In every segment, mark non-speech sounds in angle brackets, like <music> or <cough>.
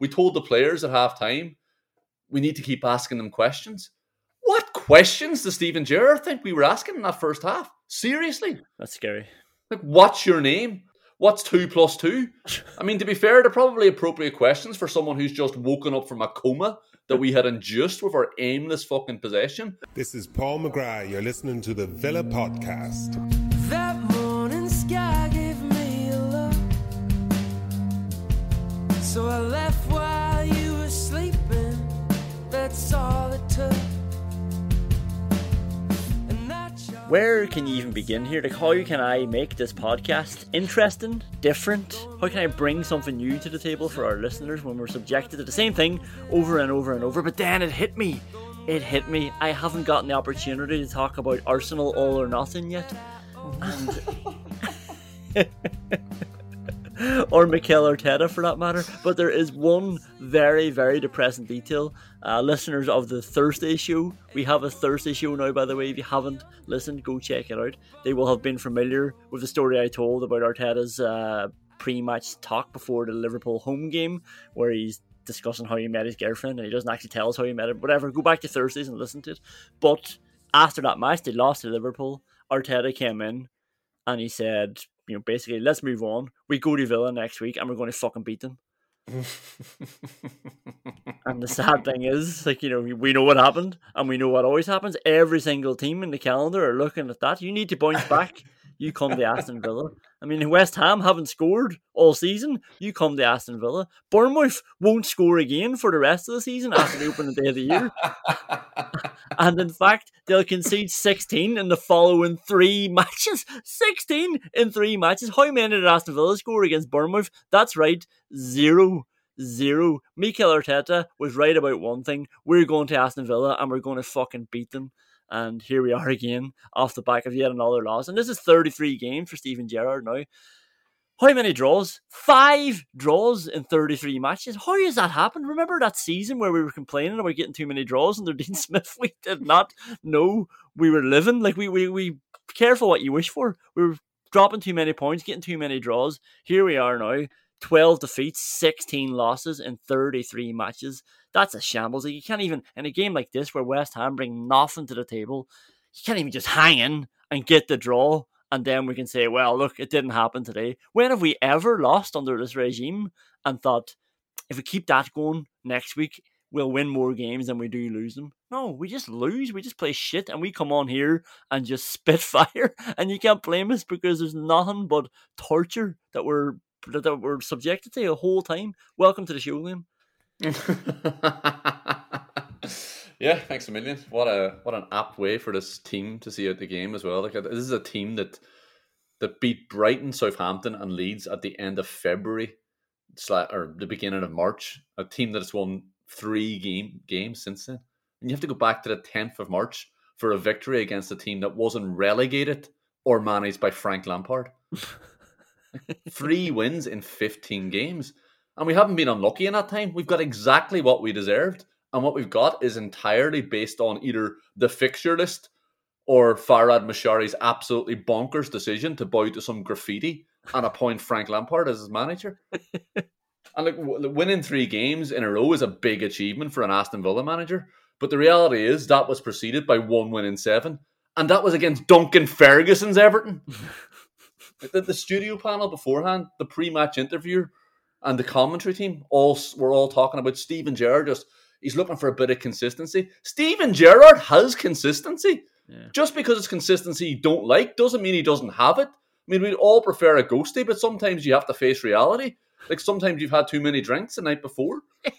We told the players at half time we need to keep asking them questions. What questions does Steven Gerrard think we were asking in that first half? Seriously? That's scary. Like, what's your name? What's two plus two? I mean, to be fair, they're probably appropriate questions for someone who's just woken up from a coma that we had induced with our aimless fucking possession. This is Paul McGrath. You're listening to the Villa Podcast. Left while you were sleeping. That's all it took. And that's your Where can you even begin here? Like, how can I make this podcast interesting, different? How can I bring something new to the table for our listeners when we're subjected to the same thing over and over and over? But then it hit me. It hit me. I haven't gotten the opportunity to talk about Arsenal all or nothing yet. Oh and <laughs> <laughs> <laughs> or Mikel Arteta for that matter. But there is one very, very depressing detail. Uh, listeners of the Thursday show, we have a Thursday show now, by the way. If you haven't listened, go check it out. They will have been familiar with the story I told about Arteta's uh, pre match talk before the Liverpool home game, where he's discussing how he met his girlfriend and he doesn't actually tell us how he met her. Whatever, go back to Thursdays and listen to it. But after that match, they lost to Liverpool. Arteta came in and he said, you know, basically, let's move on. We go to Villa next week and we're going to fucking beat them. <laughs> And the sad thing is, like, you know, we- we know what happened and we know what always happens. Every single team in the calendar are looking at that. You need to bounce back. <laughs> You come to Aston Villa. I mean, West Ham haven't scored all season. You come to Aston Villa. Bournemouth won't score again for the rest of the season after the opening day of the year. <laughs> And in fact, they'll concede 16 in the following three matches. 16 in three matches. How many did Aston Villa score against Bournemouth? That's right, zero. Zero. Mikel Arteta was right about one thing. We're going to Aston Villa and we're going to fucking beat them. And here we are <laughs> again, off the back of yet another loss. And this is 33 games for Steven Gerrard now. How many draws? Five draws in 33 matches. How has that happened? Remember that season where we were complaining about getting too many draws under <laughs> Dean Smith? We did not know we were living. Like, we, we, we careful what you wish for. We were dropping too many points, getting too many draws. Here we are now. 12 defeats, 16 losses in 33 matches. That's a shambles. You can't even, in a game like this where West Ham bring nothing to the table, you can't even just hang in and get the draw. And then we can say, well, look, it didn't happen today. When have we ever lost under this regime and thought, if we keep that going next week, we'll win more games than we do lose them? No, we just lose. We just play shit and we come on here and just <laughs> spit fire. And you can't blame us because there's nothing but torture that we're that we're subjected to the whole time. Welcome to the show, Liam. <laughs> yeah, thanks a million. What a what an apt way for this team to see out the game as well. Like uh, this is a team that that beat Brighton, Southampton, and Leeds at the end of February, or the beginning of March. A team that has won three game games since then, and you have to go back to the tenth of March for a victory against a team that wasn't relegated or managed by Frank Lampard. <laughs> three wins in fifteen games. And we haven't been unlucky in that time. We've got exactly what we deserved. And what we've got is entirely based on either the fixture list or Farhad Moshiri's absolutely bonkers decision to bow to some graffiti and appoint Frank Lampard as his manager. <laughs> and like winning three games in a row is a big achievement for an Aston Villa manager. But the reality is that was preceded by one win in seven. And that was against Duncan Ferguson's Everton. <laughs> the, the studio panel beforehand, the pre-match interview, and the commentary team all were all talking about Steven Gerrard. Just he's looking for a bit of consistency. Steven Gerrard has consistency. Yeah. Just because it's consistency you don't like doesn't mean he doesn't have it. I mean, we'd all prefer a ghosty, but sometimes you have to face reality. Like sometimes you've had too many drinks the night before. <laughs>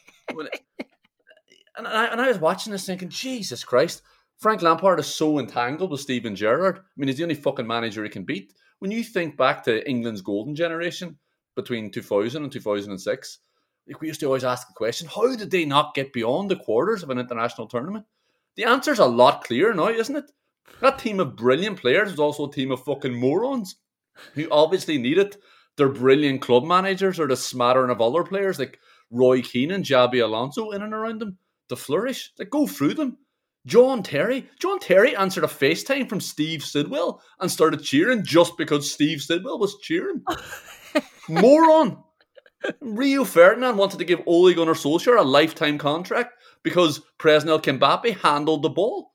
And I, and I was watching this thinking, Jesus Christ, Frank Lampard is so entangled with Steven Gerrard. I mean, he's the only fucking manager he can beat. When you think back to England's golden generation between 2000 and 2006, like we used to always ask the question, how did they not get beyond the quarters of an international tournament? The answer's a lot clearer now, isn't it? That team of brilliant players was also a team of fucking morons who obviously needed their brilliant club managers or the smattering of other players like Roy Keane and Xabi Alonso in and around them to flourish. Like go through them. John Terry. John Terry answered a FaceTime from Steve Sidwell and started cheering just because Steve Sidwell was cheering. <laughs> Moron. Rio Ferdinand wanted to give Ole Gunnar Solskjaer a lifetime contract because Presnel Kimpembe handled the ball.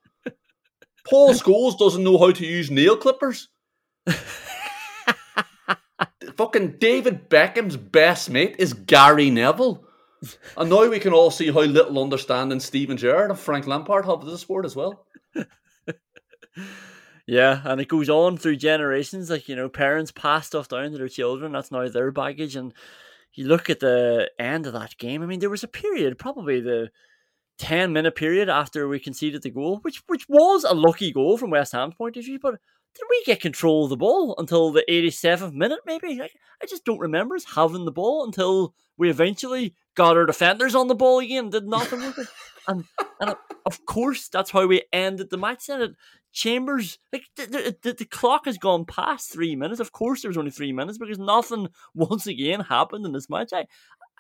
Paul <laughs> Scholes doesn't know how to use nail clippers. <laughs> Fucking David Beckham's best mate is Gary Neville. <laughs> And now we can all see how little understanding Steven Gerrard and Frank Lampard have of the sport as well. <laughs> Yeah, and it goes on through generations. Like, you know, parents pass stuff down to their children. That's now their baggage. And you look at the end of that game. I mean, there was a period, probably the 10 minute period after we conceded the goal, which which was a lucky goal from West Ham's point of view. But did we get control of the ball until the 87th minute, maybe? I, I just don't remember us having the ball until we eventually got our defenders on the ball again, did <laughs> nothing with it. And, and uh, of course, that's how we ended the match. And it, Chambers, like the, the, the, clock has gone past three minutes. Of course, there was only three minutes because nothing <laughs> once again happened in this match. I,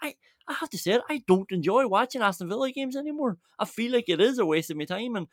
I, I have to say it. I don't enjoy watching Aston Villa games anymore. I feel like it is a waste of my time, and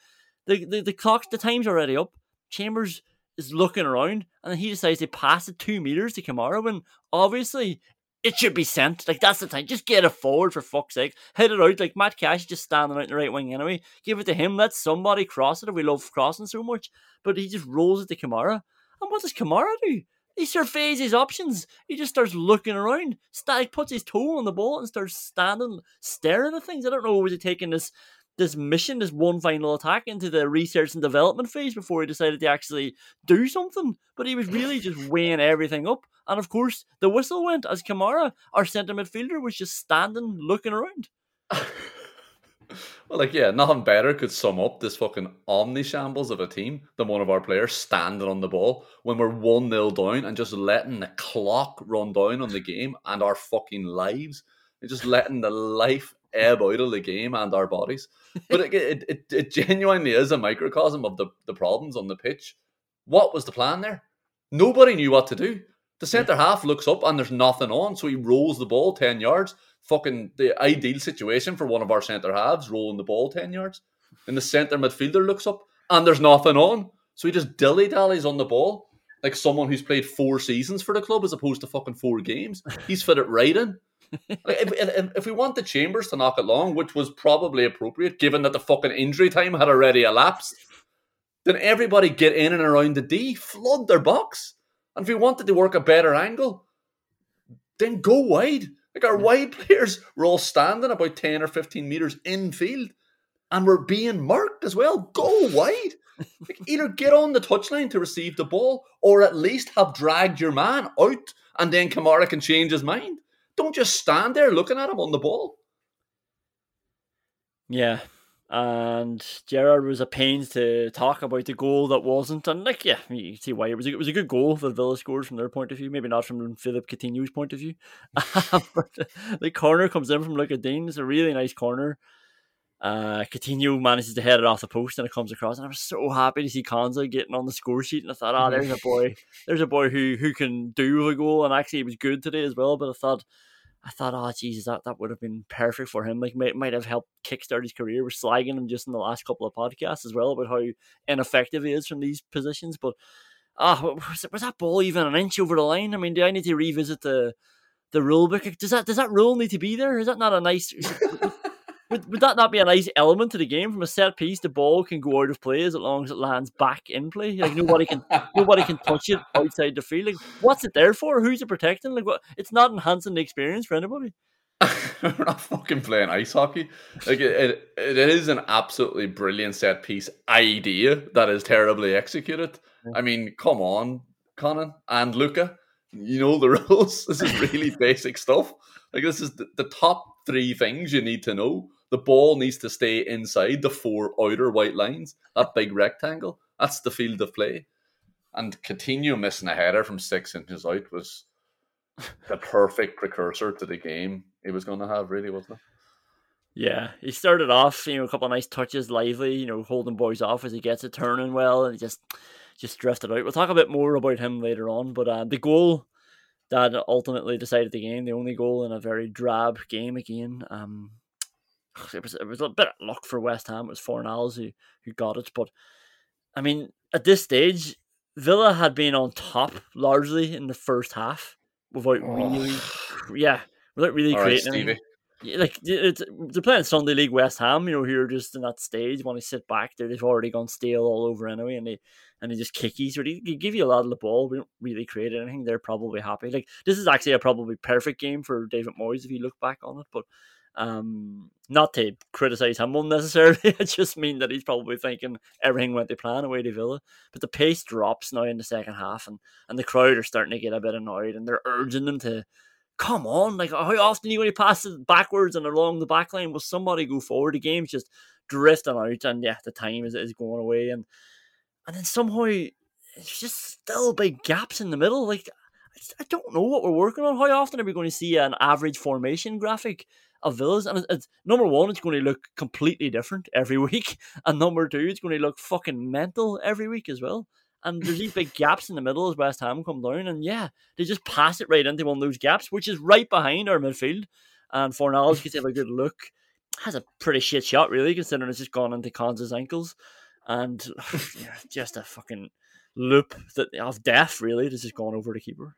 the the, the clock, the time's already up. Chambers is looking around, and then he decides to pass it two meters to Kamara when obviously it should be sent. Like that's the thing. Just get it forward for fuck's sake. Hit it out. Like Matt Cash just standing out in the right wing anyway. Give it to him. Let somebody cross it if we love crossing so much. But he just rolls it to Kamara. And what does Kamara do? He surveys his options. He just starts looking around. Static puts his toe on the ball and starts standing, staring at things. I don't know, was he taking this this mission, this one final attack into the research and development phase before he decided to actually do something. But he was really just weighing everything up. And of course, the whistle went as Kamara, our centre midfielder, was just standing looking around. <laughs> well, like, yeah, nothing better could sum up this fucking omni shambles of a team than one of our players standing on the ball when we're 1 0 down and just letting the clock run down on the game and our fucking lives. And just letting the life ebb out of the game and our bodies. But it, it, it, it genuinely is a microcosm of the, the problems on the pitch. What was the plan there? Nobody knew what to do. The centre half looks up and there's nothing on, so he rolls the ball 10 yards. Fucking the ideal situation for one of our centre halves, rolling the ball 10 yards. And the centre midfielder looks up and there's nothing on. So he just dilly dallies on the ball like someone who's played four seasons for the club as opposed to fucking four games. He's fit it right in if, if, if, we want the Chambers to knock it long, which was probably appropriate given that the fucking injury time had already elapsed, then everybody get in and around the D, flood their box. And if we wanted to work a better angle, then go wide. Like our hmm. wide players were all standing about 10 or 15 meters in field and we're being marked as well. Go wide. Like <laughs> either get on the touchline to receive the ball or at least have dragged your man out and then Kamara can change his mind. Don't just stand there looking at him on the ball. Yeah. And Gerrard was a pains to talk about the goal that wasn't, and like yeah, you see why it was. A, it was a good goal for Villa scored from their point of view, maybe not from Philip Coutinho's point of view. <laughs> but the corner comes in from Lucas Digne. It's a really nice corner. Uh, Coutinho manages to head it off the post and it comes across, and I was so happy to see Konsa getting on the score sheet. And I thought, oh, there's a boy, <laughs> there's a boy who who can do a goal, and actually he was good today as well. But I thought I thought, oh Jesus, that, that would have been perfect for him. Like might might have helped kickstart his career. We're slagging him just in the last couple of podcasts as well about how ineffective he is from these positions. But ah, oh, was, was that ball even an inch over the line? I mean, do I need to revisit the the rule book? Does that does that rule need to be there? Is that not a nice? <laughs> would, would that not be a nice element to the game? From a set piece, the ball can go out of play as long as it lands back in play. Like nobody can <laughs> nobody can touch it outside the field. Like what's it there for? Who's it protecting? Like what? It's not enhancing the experience for anybody. <laughs> We're not fucking playing ice hockey. Like it, it, it is an absolutely brilliant set piece idea that is terribly executed. I mean, come on, Conan and Luca. You know the <laughs> rules. This is really basic stuff. Like this is the, the top three things you need to know the ball needs to stay inside the four outer white lines, that big rectangle. That's the field of play. And Coutinho missing a header from six inches out was the perfect precursor to the game he was going to have, really, wasn't it? Yeah, he started off, you know, a couple of nice touches, lively, you know, holding boys off as he gets it turning well, and he just just drifted out. We'll talk a bit more about him later on, but uh, the goal that ultimately decided the game, the only goal in a very drab game again. Um, it was it was a bit of luck for West Ham. It was Fornals who who got it, but I mean, at this stage, Villa had been on top largely in the first half without really, oh. yeah, without really All right, creating. Yeah, like it's, they're playing Sunday League West Ham, you know, who are just in that stage when they sit back there, they've already gone stale all over anyway, and they and they just kickies or they, they give you a lot of the ball. We don't really create anything. They're probably happy. Like this is actually a probably perfect game for David Moyes if you look back on it, but um, not to criticize him <laughs> unnecessarily. I just mean that he's probably thinking everything went to plan away to Villa, but the pace drops now in the second half, and and the crowd are starting to get a bit annoyed, and they're urging them to come on, like how often are you going to pass it backwards and along the back line? Will somebody go forward? The game's just drifting out, and yeah, the time is, is going away, and and then somehow it's just still big gaps in the middle. Like I, don't know what we're working on. How often are we going to see an average formation graphic of Villas? And it's, number one, it's going to look completely different every <laughs> week, and number two, it's going to look fucking mental every week as well. And there's these big gaps in the middle as West Ham come down, and yeah, they just pass it right into one of those gaps, which is right behind our midfield. And Fornals gets have a good look. Has a pretty shit shot, really, considering it's just gone into Konsa's ankles. And <sighs> just a fucking loop that of death, really, that's just gone over the keeper.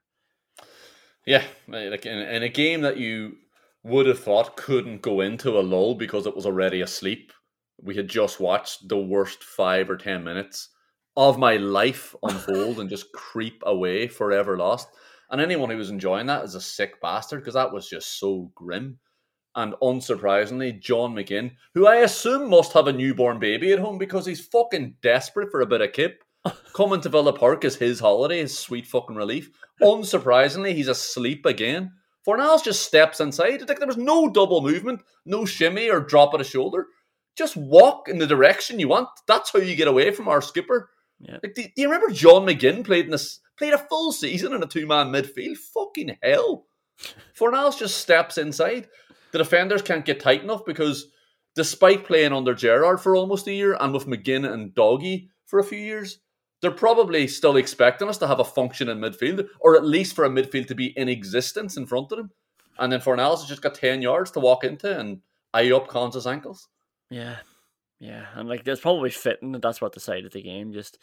Yeah, like in, in a game that you would have thought couldn't go into a lull because it was already asleep. We had just watched the worst five or ten minutes of my life unfold and just <laughs> creep away forever lost. And anyone who was enjoying that is a sick bastard because that was just so grim. And unsurprisingly, John McGinn, who I assume must have a newborn baby at home because he's fucking desperate for a bit of kip, <laughs> coming to Villa Park is his holiday, his sweet fucking relief. Unsurprisingly, he's asleep again. Fornals just steps inside. It's Like there was no double movement, no shimmy or drop of the shoulder. Just walk in the direction you want. That's how you get away from our skipper. Yeah. Like, do, do you remember John McGinn played in this played a full season in a two man midfield? Fucking hell! <laughs> Fornals just steps inside. The defenders can't get tight enough because, despite playing under Gerrard for almost a year and with McGinn and Doggy for a few years, they're probably still expecting us to have a function in midfield, or at least for a midfield to be in existence in front of them. And then Fornals has just got ten yards to walk into and eye up Konsa's ankles. Yeah, yeah, and like that's probably fitting that that's what decided the game. Just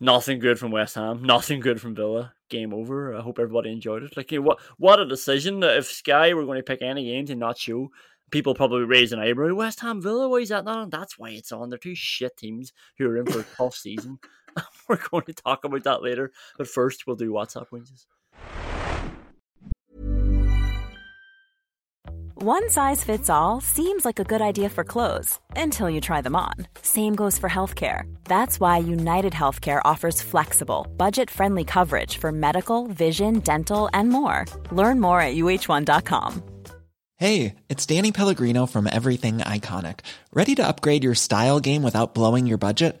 nothing good from West Ham, <laughs> nothing good from Villa. Game over. I hope everybody enjoyed it. Like, what what a decision that if Sky were going to pick any game to not show, people probably raise an eyebrow. West Ham Villa, why is that not on? That's why it's on. They're two shit teams who are in for a tough season. <laughs> <laughs> We're going to talk about that later, but first we'll do WhatsApp wins. One size fits all seems like a good idea for clothes until you try them on. Same goes for healthcare. That's why United Healthcare offers flexible, budget friendly coverage for medical, vision, dental, and more. Learn more at uh1.com. Hey, it's Danny Pellegrino from Everything Iconic. Ready to upgrade your style game without blowing your budget?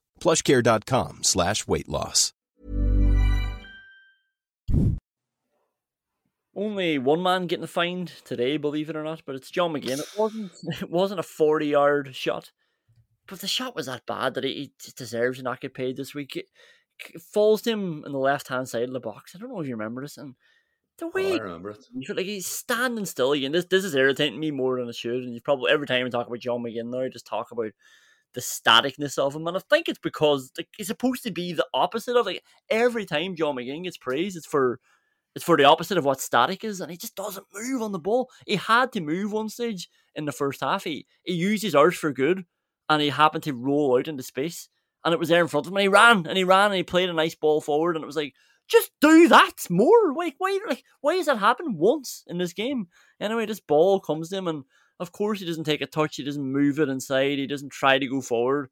plushcare.com slash weight loss. Only one man getting fined today, believe it or not, but it's John McGinn. It wasn't <laughs> it wasn't a forty yard shot, but the shot was that bad that he, he deserves to not get paid this week. It, it falls to him on the left hand side of the box. I don't know if you remember this, and the Oh, way I remember it. you feel like he's standing still again. This this is irritating me more than it should. And you probably every time we talk about John McGinn now, I just talk about the staticness of him. And I think it's because like, he's supposed to be the opposite of like every time John McGinn gets praised, it's for it's for the opposite of what static is, and he just doesn't move on the ball. He had to move one stage in the first half. He he used his arse for good, and he happened to roll out into space, and it was there in front of him. And he ran and he ran and he played a nice ball forward, and it was like, just do that more. Like why like why has that happened once in this game? Anyway, this ball comes to him, and of course he doesn't take a touch. He doesn't move it inside. He doesn't try to go forward.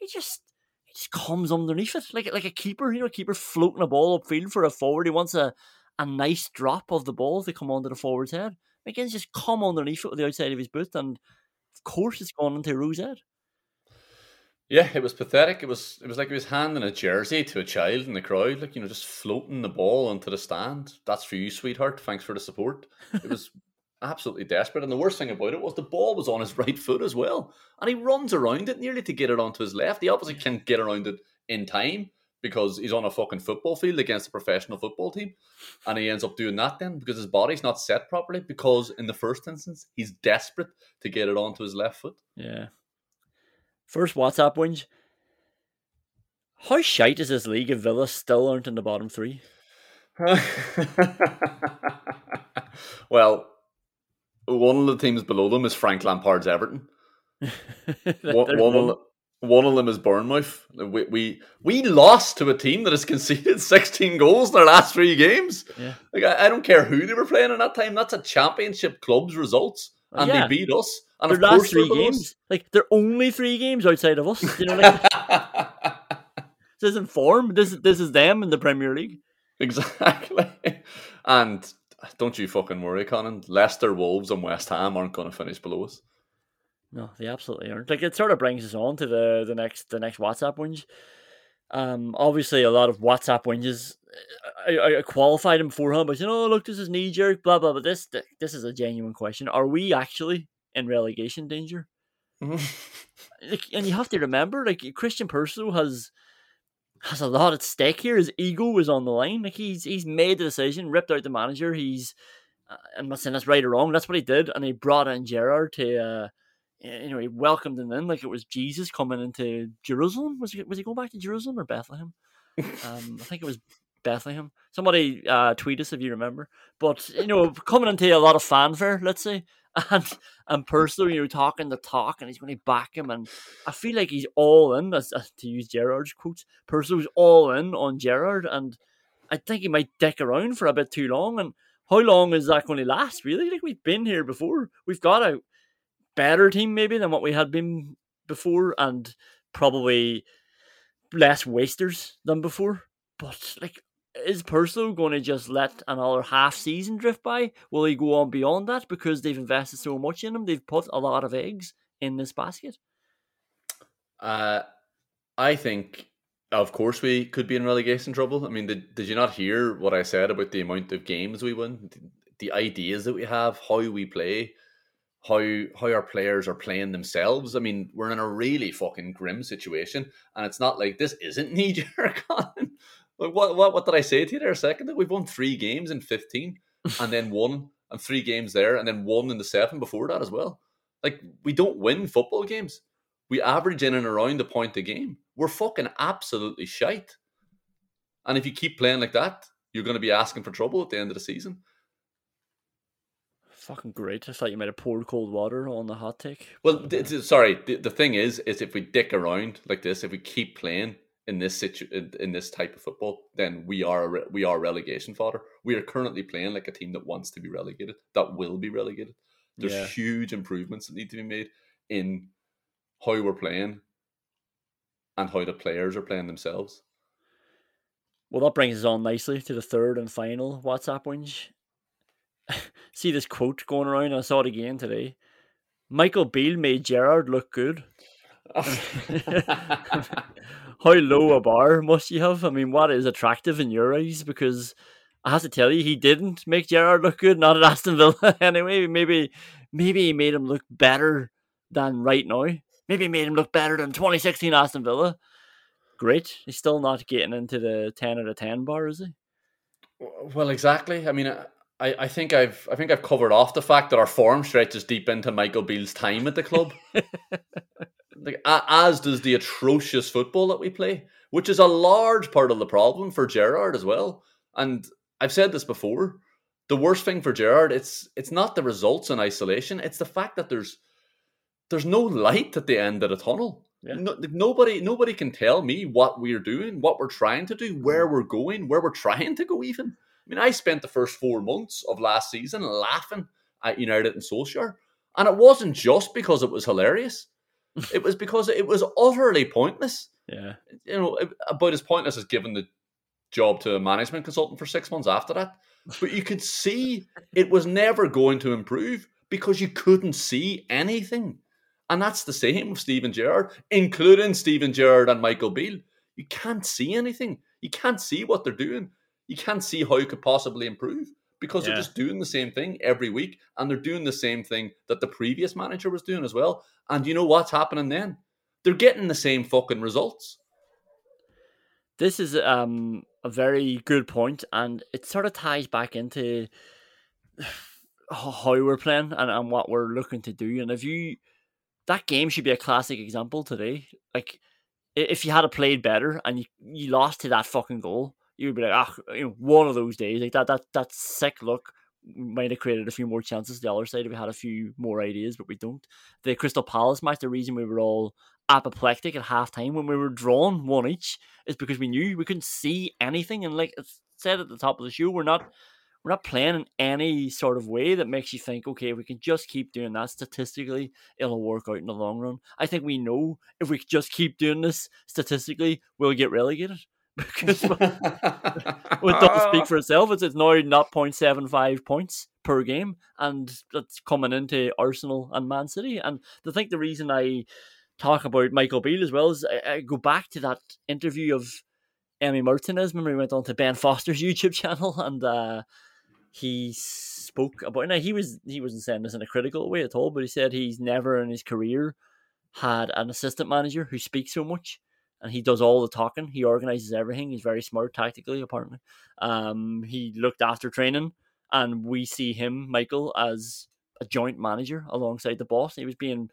he just he just comes underneath it like like a keeper. You know, a keeper floating a ball upfield for a forward. He wants a a nice drop of the ball to come onto the forward's head. McGinn's just come underneath it with the outside of his boot, and of course it's gone into Rowe's head. Yeah, it was pathetic. It was it was like he was handing a jersey to a child in the crowd, like you know, just floating the ball onto the stand. That's for you, sweetheart. Thanks for the support. It was absolutely desperate. And the worst thing about it was the ball was on his <laughs> right foot as well. And he runs around it nearly to get it onto his left. He obviously can't get around it in time because he's on a fucking football field against a professional football team. And he ends up doing that then because his body's not set properly. Because in the first instance, he's desperate to get it onto his left foot. Yeah. First WhatsApp wins. How shite is this league if Villa still aren't in the bottom three? <laughs> well, one of the teams below them is Frank Lampard's Everton. <laughs> one, one, of, one of them is Bournemouth. We, we we lost to a team that has <laughs> conceded 16 goals in their last three games. Yeah. Like I, I don't care who they were playing at that time. That's a championship club's results, and Yeah. they beat us. And Their of last three below us. games, like they're only three games outside of us. <laughs> You know, like this isn't form. This is this is them in the Premier League. Exactly. And don't you fucking worry, Conan. Leicester, Wolves, and West Ham aren't going to finish below us. No, they absolutely aren't. Like it sort of brings us on to the the next the next WhatsApp wins. Um, obviously a lot of WhatsApp wins. I, I, I qualified him beforehand, but you know, look, this is knee jerk, blah blah. But this this is a genuine question. Are we actually in relegation danger? <laughs> like, and you have to remember, like Christian Purslow has has a lot at stake here. His ego is on the line. Like he's he's made the decision, ripped out the manager. He's uh, I'm not saying that's right or wrong. That's what he did, and he brought in Gerrard to. Uh, you know, he welcomed him in like it was Jesus coming into Jerusalem. Was he was he going back to Jerusalem or Bethlehem? Um, I think it was Bethlehem. Somebody uh, tweet us if you remember. But you know, coming into a lot of fanfare, let's say, and and personally, you're talking the talk, and he's going to back him, and I feel like he's all in. As, as to use Gerrard's quotes, Purslow's all in on Gerrard, and I think he might dick around for a bit too long. And how long is that going to last? Really, like we've been here before. We've got a better team maybe than what we had been before, and probably less wasters than before. But like, is Purslow going to just let another half season drift by? Will he go on beyond that because they've invested so much in him? They've put a lot of eggs in this basket. Uh, I think, of course, we could be in relegation trouble. I mean, did, did you not hear what I said about the amount of games we win? The, the ideas that we have, how we play, how how our players are playing themselves. I mean, we're in a really fucking grim situation, and it's not like this isn't <laughs> knee jerk. Like what what what did I say to you there a second? ago? We've won three games in fifteen, and then <laughs> one and three games there, and then one in the seven before that as well. Like we don't win football games. We average in and around a point a game. We're fucking absolutely shite. And if you keep playing like that, you're going to be asking for trouble at the end of the season. Fucking great. I thought you might have poured cold water on the hot take. Well, th- th- sorry. The, the thing is, is if we dick around like this, if we keep playing in this situ- in, this type of football, then we are a re- we are relegation fodder. We are currently playing like a team that wants to be relegated, that will be relegated. There's Yeah. huge improvements that need to be made in how we're playing and how the players are playing themselves. Well, that brings us on nicely to the third and final WhatsApp whinge. <laughs> See this quote going around, I saw it again today. Michael Beale made Gerrard look good. <laughs> <laughs> How low a bar must you have? I mean, what is attractive in your eyes? Because I have to tell you, he didn't make Gerrard look good. Not at Aston Villa, <laughs> anyway. Maybe, maybe he made him look better than right now. Maybe he made him look better than 2016 Aston Villa. Great. He's still not getting into the 10 out of 10 bar, is he? Well, exactly. I mean, uh, I, I think I've I think I've covered off the fact that our form stretches deep into Michael Beale's time at the club. <laughs> like as does the atrocious football that we play, which is a large part of the problem for Gerrard as well. And I've said this before. The worst thing for Gerrard, it's it's not the results in isolation, it's the fact that there's there's no light at the end of the tunnel. Yeah. No, nobody nobody can tell me what we're doing, what we're trying to do, where mm. we're going, where we're trying to go even. I mean, I spent the first four months of last season laughing at United and Solskjaer. And it wasn't just because it was hilarious. it was because it was utterly pointless. Yeah. You know, about as pointless as giving the job to a management consultant for six months after that. But you could see it was never going to improve because you couldn't see anything. And that's the same with Steven Gerrard, including Steven Gerrard and Michael Beale. You can't see anything. You can't see what they're doing. You can't see how it could possibly improve because they're just doing the same thing every week and they're doing the same thing that the previous manager was doing as well. And you know what's happening then? They're getting the same fucking results. This is um a very good point, and it sort of ties back into <sighs> how we're playing and, and what we're looking to do. And if you that game should be a classic example today. Like if you had played better and you, you lost to that fucking goal, you would be like, ah, you know, one of those days like that. That that sick look might have created a few more chances. The other side, if we had a few more ideas, but we don't. The Crystal Palace match, the reason we were all apoplectic at halftime when we were drawn one each is because we knew we couldn't see anything. And like I said at the top of the show, we're not we're not playing in any sort of way that makes you think, okay, if we can just keep doing that statistically, it'll work out in the long run. I think we know if we just keep doing this statistically, we'll get relegated. <laughs> Because <laughs> well, it doesn't speak for itself. It's, it's now not 0.75 points per game, and that's coming into Arsenal and Man City. And I think the reason I talk about Michael Beale as well is I, I go back to that interview of Emi Martinez. Remember, he went on to Ben Foster's <laughs> YouTube channel and uh, he spoke about. Now he was he wasn't saying this in a critical way at all, but he said he's never in his career had an assistant manager who speaks so much and he does all the talking. He organizes everything. He's very smart tactically, apparently. Um, he looked after training, and we see him, Michael, as a joint manager alongside the boss. He was being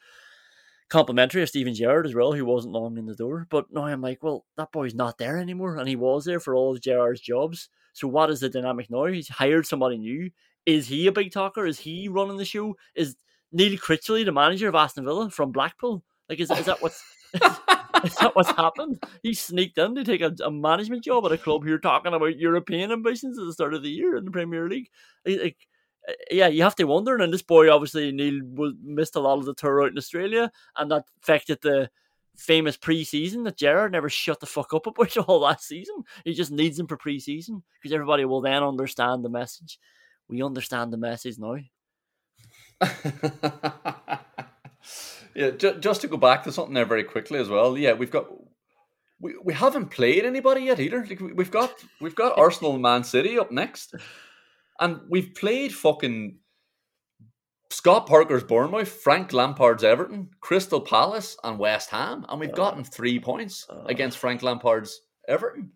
complimentary of Steven Gerrard as well, who wasn't long in the door. But now I'm like, well, that boy's not there anymore, and he was there for all of Gerrard's jobs. So what is the dynamic now? He's hired somebody new. Is he a big talker? Is he running the show? Is Neil Critchley the manager of Aston Villa from Blackpool? Like, is, is that what's <laughs> is that what's happened? He sneaked in to take a, a management job at a club who are talking about European ambitions at the start of the year in the Premier League. Like, uh, yeah, you have to wonder. And this boy, obviously, Neil missed a lot of the tour out in Australia, and that affected the famous pre-season that Gerrard never shut the fuck up about <laughs> all last season. He just needs him for pre-season because everybody will then understand the message. We understand the message now. <laughs> yeah, ju- just to go back to something there very quickly as well. Yeah, we've got we, we haven't played anybody yet either. Like we- we've got we've got Arsenal and Man City up next, and we've played fucking Scott Parker's Bournemouth, Frank Lampard's Everton, Crystal Palace, and West Ham, and we've oh. gotten three points oh. against Frank Lampard's Everton.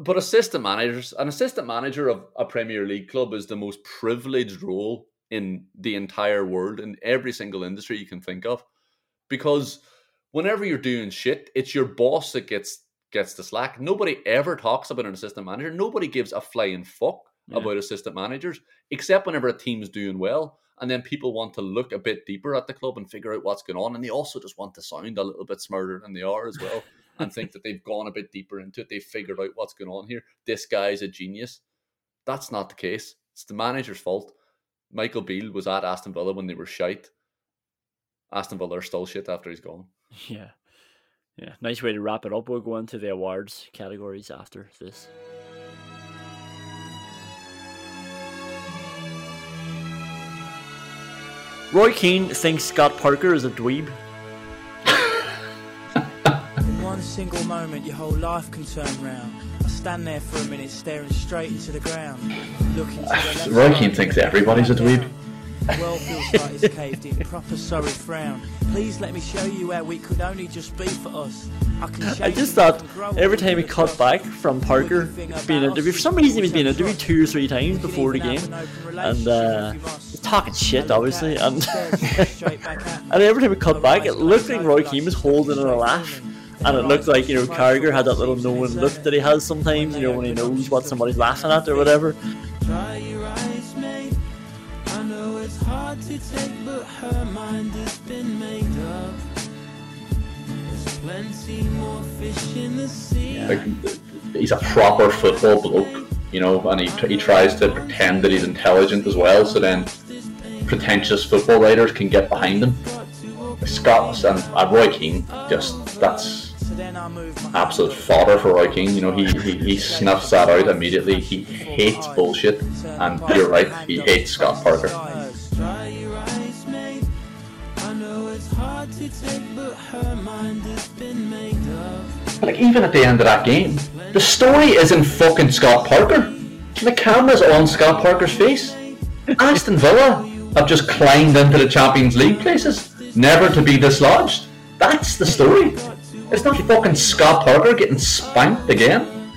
But assistant managers, an assistant manager of a Premier League club is the most privileged role in the entire world in every single industry you can think of, because whenever you're doing shit, it's your boss that gets gets the slack. Nobody ever talks about an assistant manager. Nobody gives a flying fuck Yeah. about assistant managers, except whenever a team's doing well. And then people want to look a bit deeper at the club and figure out what's going on. And they also just want to sound a little bit smarter than they are as well <laughs> and think that they've gone a bit deeper into it. They've figured out what's going on here. This guy's a genius. That's not the case. It's the manager's fault. Michael Beale was at Aston Villa when they were shite. Aston Villa are still shit after he's gone. <laughs> Yeah. Yeah. Nice way to wrap it up. We'll go into the awards categories after this. Roy Keane thinks Scott Parker is a dweeb. <laughs> In one single moment, your whole life can turn round. I stand there for a minute, staring straight into the ground. Looking to the left Roy Keane thinks everybody's a dweeb. down. The world feels like it's caved in, proper sorry frown. Please let me show you how we could only just be for us. I, can I just thought every time he with cut back from Parker being interviewed, for some reason he was being interviewed two or three times before the game, and uh, he's talking shit obviously, and <laughs> and every time he cut back, it looked like Roy Keane was holding in a laugh, and it looked like you know Carragher had that little knowing look that he has sometimes, you know when he knows what somebody's laughing at or whatever. Like he's a proper football bloke, you know, and he, he tries to pretend that he's intelligent as well. So then pretentious football writers can get behind him. Scott and uh, Roy Keane, just that's absolute fodder for Roy Keane. You know, he, he, he snuffs that out immediately. He hates bullshit, and you're right, he hates Scott Parker. Dry your eyes, mate. I know it's hard to take, but her mind has been made up. Like even at the end of that game, the story isn't fucking Scott Parker. The camera's on Scott Parker's face. Aston Villa have just climbed into the Champions League places, never to be dislodged. That's the story. It's not fucking Scott Parker getting spanked again.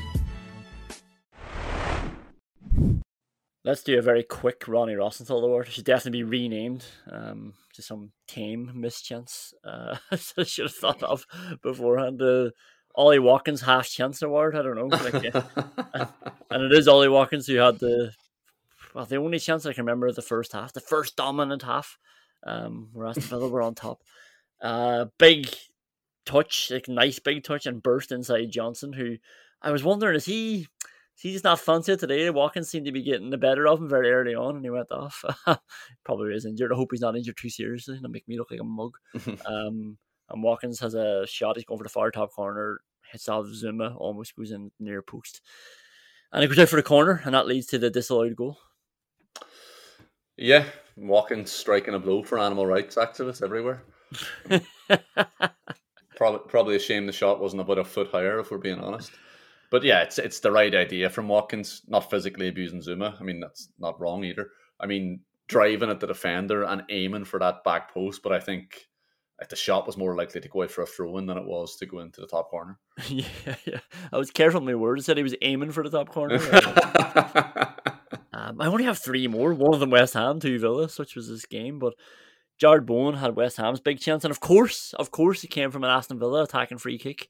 Let's do a very quick Ronnie Rosenthal award. It should definitely be renamed um, to some tame mischance. Uh, <laughs> I should have thought of beforehand. The Ollie Watkins half chance award. I don't know. Like, <laughs> and, it is Ollie Watkins who had the well, the only chance I can remember of the first half, the first dominant half, um, where Aston Villa were on top. Uh, big touch, like nice big touch, and burst inside Johnson. Who I was wondering is he is he just not fancy today? Watkins seemed to be getting the better of him very early on, and he went off. <laughs> Probably is injured. I hope he's not injured too seriously. That'll make me look like a mug. <laughs> um, and Watkins has a shot. He's going for the far top corner. Hits off Zouma, almost goes in near post. And it goes out for the corner, and that leads to the disallowed goal. Yeah, Watkins striking a blow for animal rights activists everywhere. <laughs> probably, probably a shame the shot wasn't about a foot higher, if we're being honest. But yeah, it's it's the right idea from Watkins, not physically abusing Zouma. I mean, that's not wrong either. I mean, driving at the defender and aiming for that back post, but I think like, the shot was more likely to go out for a throw in than it was to go into the top corner. <laughs> yeah, yeah. I was careful my words. Said he was aiming for the top corner. <laughs> um, I only have three more. One of them West Ham, two Villa, which was this game. But Jarrod Bowen had West Ham's big chance, and of course, of course, he came from an Aston Villa attacking free kick.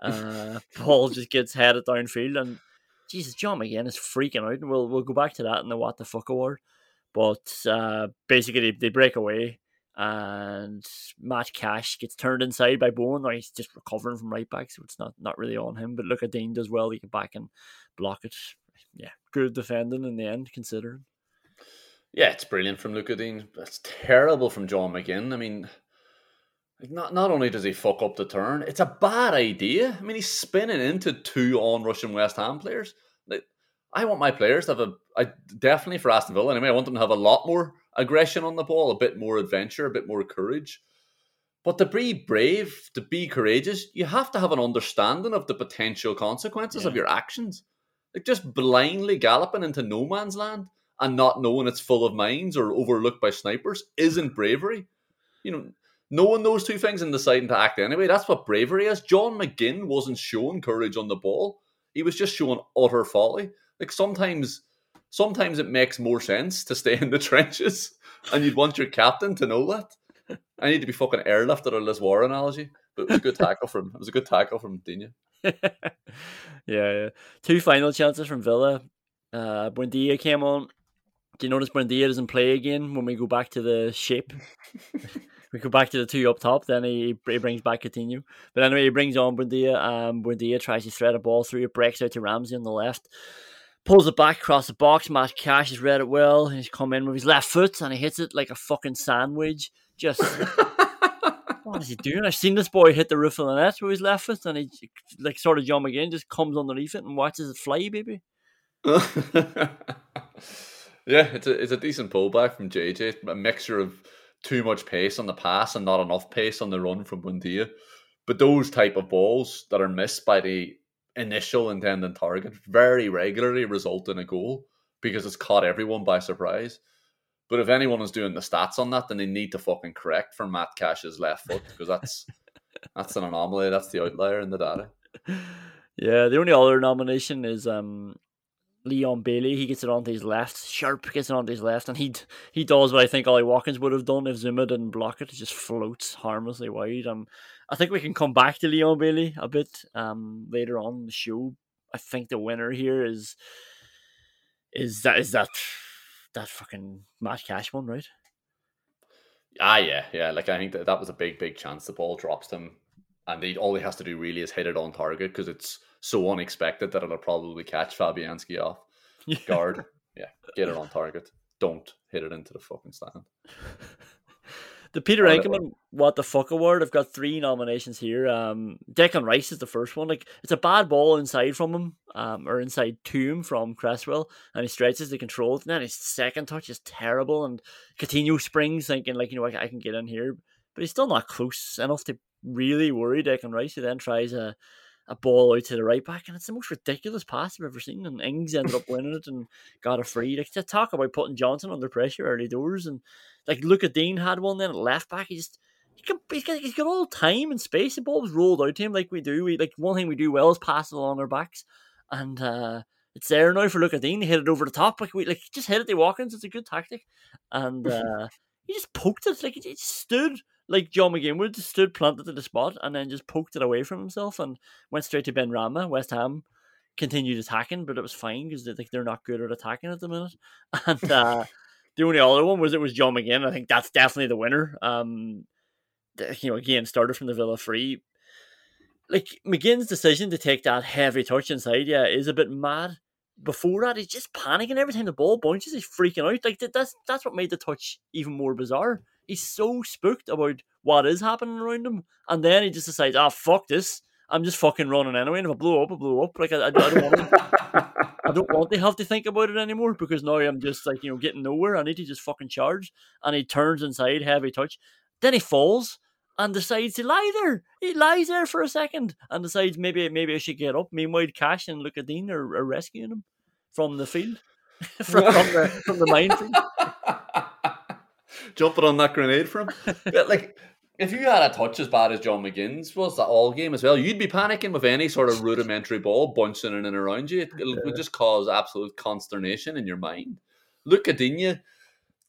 Uh, <laughs> Paul just gets headed downfield, and Jesus, John McGinn is freaking out. And we'll we'll go back to that in the what the fuck award. But uh, basically, they, they break away and Matt Cash gets turned inside by Bowen. Now he's just recovering from right back, so it's not, not really on him. But Lucas Digne does well. He can back and block it. Yeah, good defending in the end, considering. Yeah, it's brilliant from Luca Digne. It's terrible from John McGinn. I mean, not not only does he fuck up the turn, it's a bad idea. I mean, he's spinning into two on Russian West Ham players. Like, I want my players to have a, I definitely for Aston Villa anyway. I want them to have a lot more aggression on the ball, a bit more adventure, a bit more courage. But to be brave, to be courageous, you have to have an understanding of the potential consequences Yeah. of your actions. Like just blindly galloping into no man's land and not knowing it's full of mines or overlooked by snipers isn't bravery. You know, knowing those two things and deciding to act anyway, that's what bravery is. John McGinn wasn't showing courage on the ball. He was just showing utter folly. Like sometimes sometimes it makes more sense to stay <laughs> in the trenches and you'd want your captain to know that. I need to be fucking airlifted or Liz War analogy. But it was a good tackle from it was a good tackle from Digne. <laughs> yeah, yeah. Two final chances from Villa. Uh, Buendia came on. Do you notice Buendia doesn't play again when we go back to the shape? <laughs> we go back to the two up top, then he, he brings back Coutinho. But anyway, he brings on Buendia. Um, Buendia tries to thread a ball through. It breaks out to Ramsey on the left. Pulls it back across the box. Matt Cash has read it well. He's come in with his left foot and he hits it like a fucking sandwich. Just <laughs> what is he doing? I've seen this boy hit the roof of the net with his left foot, and he like sort of John McGinn just comes underneath it and watches it fly, baby. <laughs> yeah, it's a it's a decent pullback from JJ. A mixture of too much pace on the pass and not enough pace on the run from Buendia. But those type of balls that are missed by the initial intended target very regularly result in a goal because it's caught everyone by surprise. But if anyone is doing the stats on that, then they need to fucking correct for Matt Cash's left foot because that's <laughs> that's an anomaly. That's the outlier in the data. Yeah, the only other nomination is um Leon Bailey. He gets it onto his left. Sharp gets it onto his left, and he he does what I think Ollie Watkins would have done if Zouma didn't block it. It just floats harmlessly wide. Um, I think we can come back to Leon Bailey a bit um later on the show. I think the winner here is is that is that that fucking Matt Cash one, right? Ah, yeah, yeah. Like I think that that was a big, big chance. The ball drops to him, and he, all he has to do really is hit it on target because it's so unexpected that it'll probably catch Fabianski off guard. <laughs> yeah, get it on target. Don't hit it into the fucking stand. <laughs> The Peter Enckelman What the Fuck Award. I've got three nominations here. Um, Declan Rice is the first one. Like it's a bad ball inside from him, um, or inside to him from Cresswell, and he stretches the control. And then his second touch is terrible, and Coutinho springs, thinking like you know I, I can get in here, but he's still not close enough to really worry Declan Rice. He then tries a a ball out to the right back, and it's the most ridiculous pass I've ever seen. And Ings ended up winning it and got a free. Like to talk about putting Johnson under pressure early doors, and like Lucas Digne had one then at left back. He just he can, he's, got, he's got all time and space. The ball was rolled out to him like we do. We like one thing we do well is pass it along our backs, and uh, it's there now for Lucas Digne. He hit it over the top. Like we like just hit it to Watkins. It's a good tactic, and <laughs> uh, he just poked it. Like he just stood like John McGinn would, just stood planted to the spot, and then just poked it away from himself and went straight to Benrahma. West Ham continued attacking, but it was fine because they, like they're not good at attacking at the minute. <laughs> And uh, <laughs> the only other one was it was John McGinn. I think that's definitely the winner. Um, you know, again started from the Villa free. Like McGinn's decision to take that heavy touch inside, yeah, is a bit mad. Before that, he's just panicking every time the ball bounces. He's freaking out. Like that's that's what made the touch even more bizarre. He's so spooked about what is happening around him, and then he just decides, "Ah, fuck this! I'm just fucking running anyway. And if I blow up, I blow up. Like I, I, I don't want to, I don't want to have to think about it anymore because now I'm just like you know getting nowhere. I need to just fucking charge." And he turns inside, heavy touch. Then he falls and decides to lie there. He lies there for a second and decides maybe maybe I should get up. Meanwhile, Cash and Lucas Digne are, are rescuing him from the field, <laughs> from, from <laughs> the from the minefield. Jumping on that grenade for him. But like, if you had a touch as bad as John McGinn's was that all game as well, you'd be panicking with any sort of <laughs> rudimentary ball bouncing in and around you. It, it would just cause absolute consternation in your mind. Lucas Digne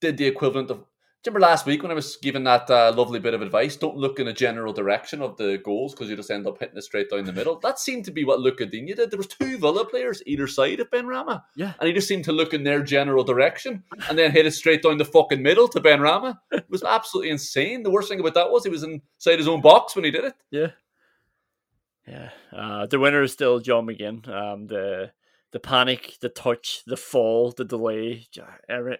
did the equivalent of. Remember last week when I was giving that uh, lovely bit of advice? Don't look in a general direction of the goals because you just end up hitting it straight down the middle. That seemed to be what Lucas Digne did. There was two Villa players either side of Benrahma, Yeah. and he just seemed to look in their general direction and then hit it straight down the fucking middle to Benrahma. It was absolutely insane. The worst thing about that was he was inside his own box when he did it. Yeah. Yeah. Uh, the winner is still John McGinn. Um, the the panic, the touch, the fall, the delay, every,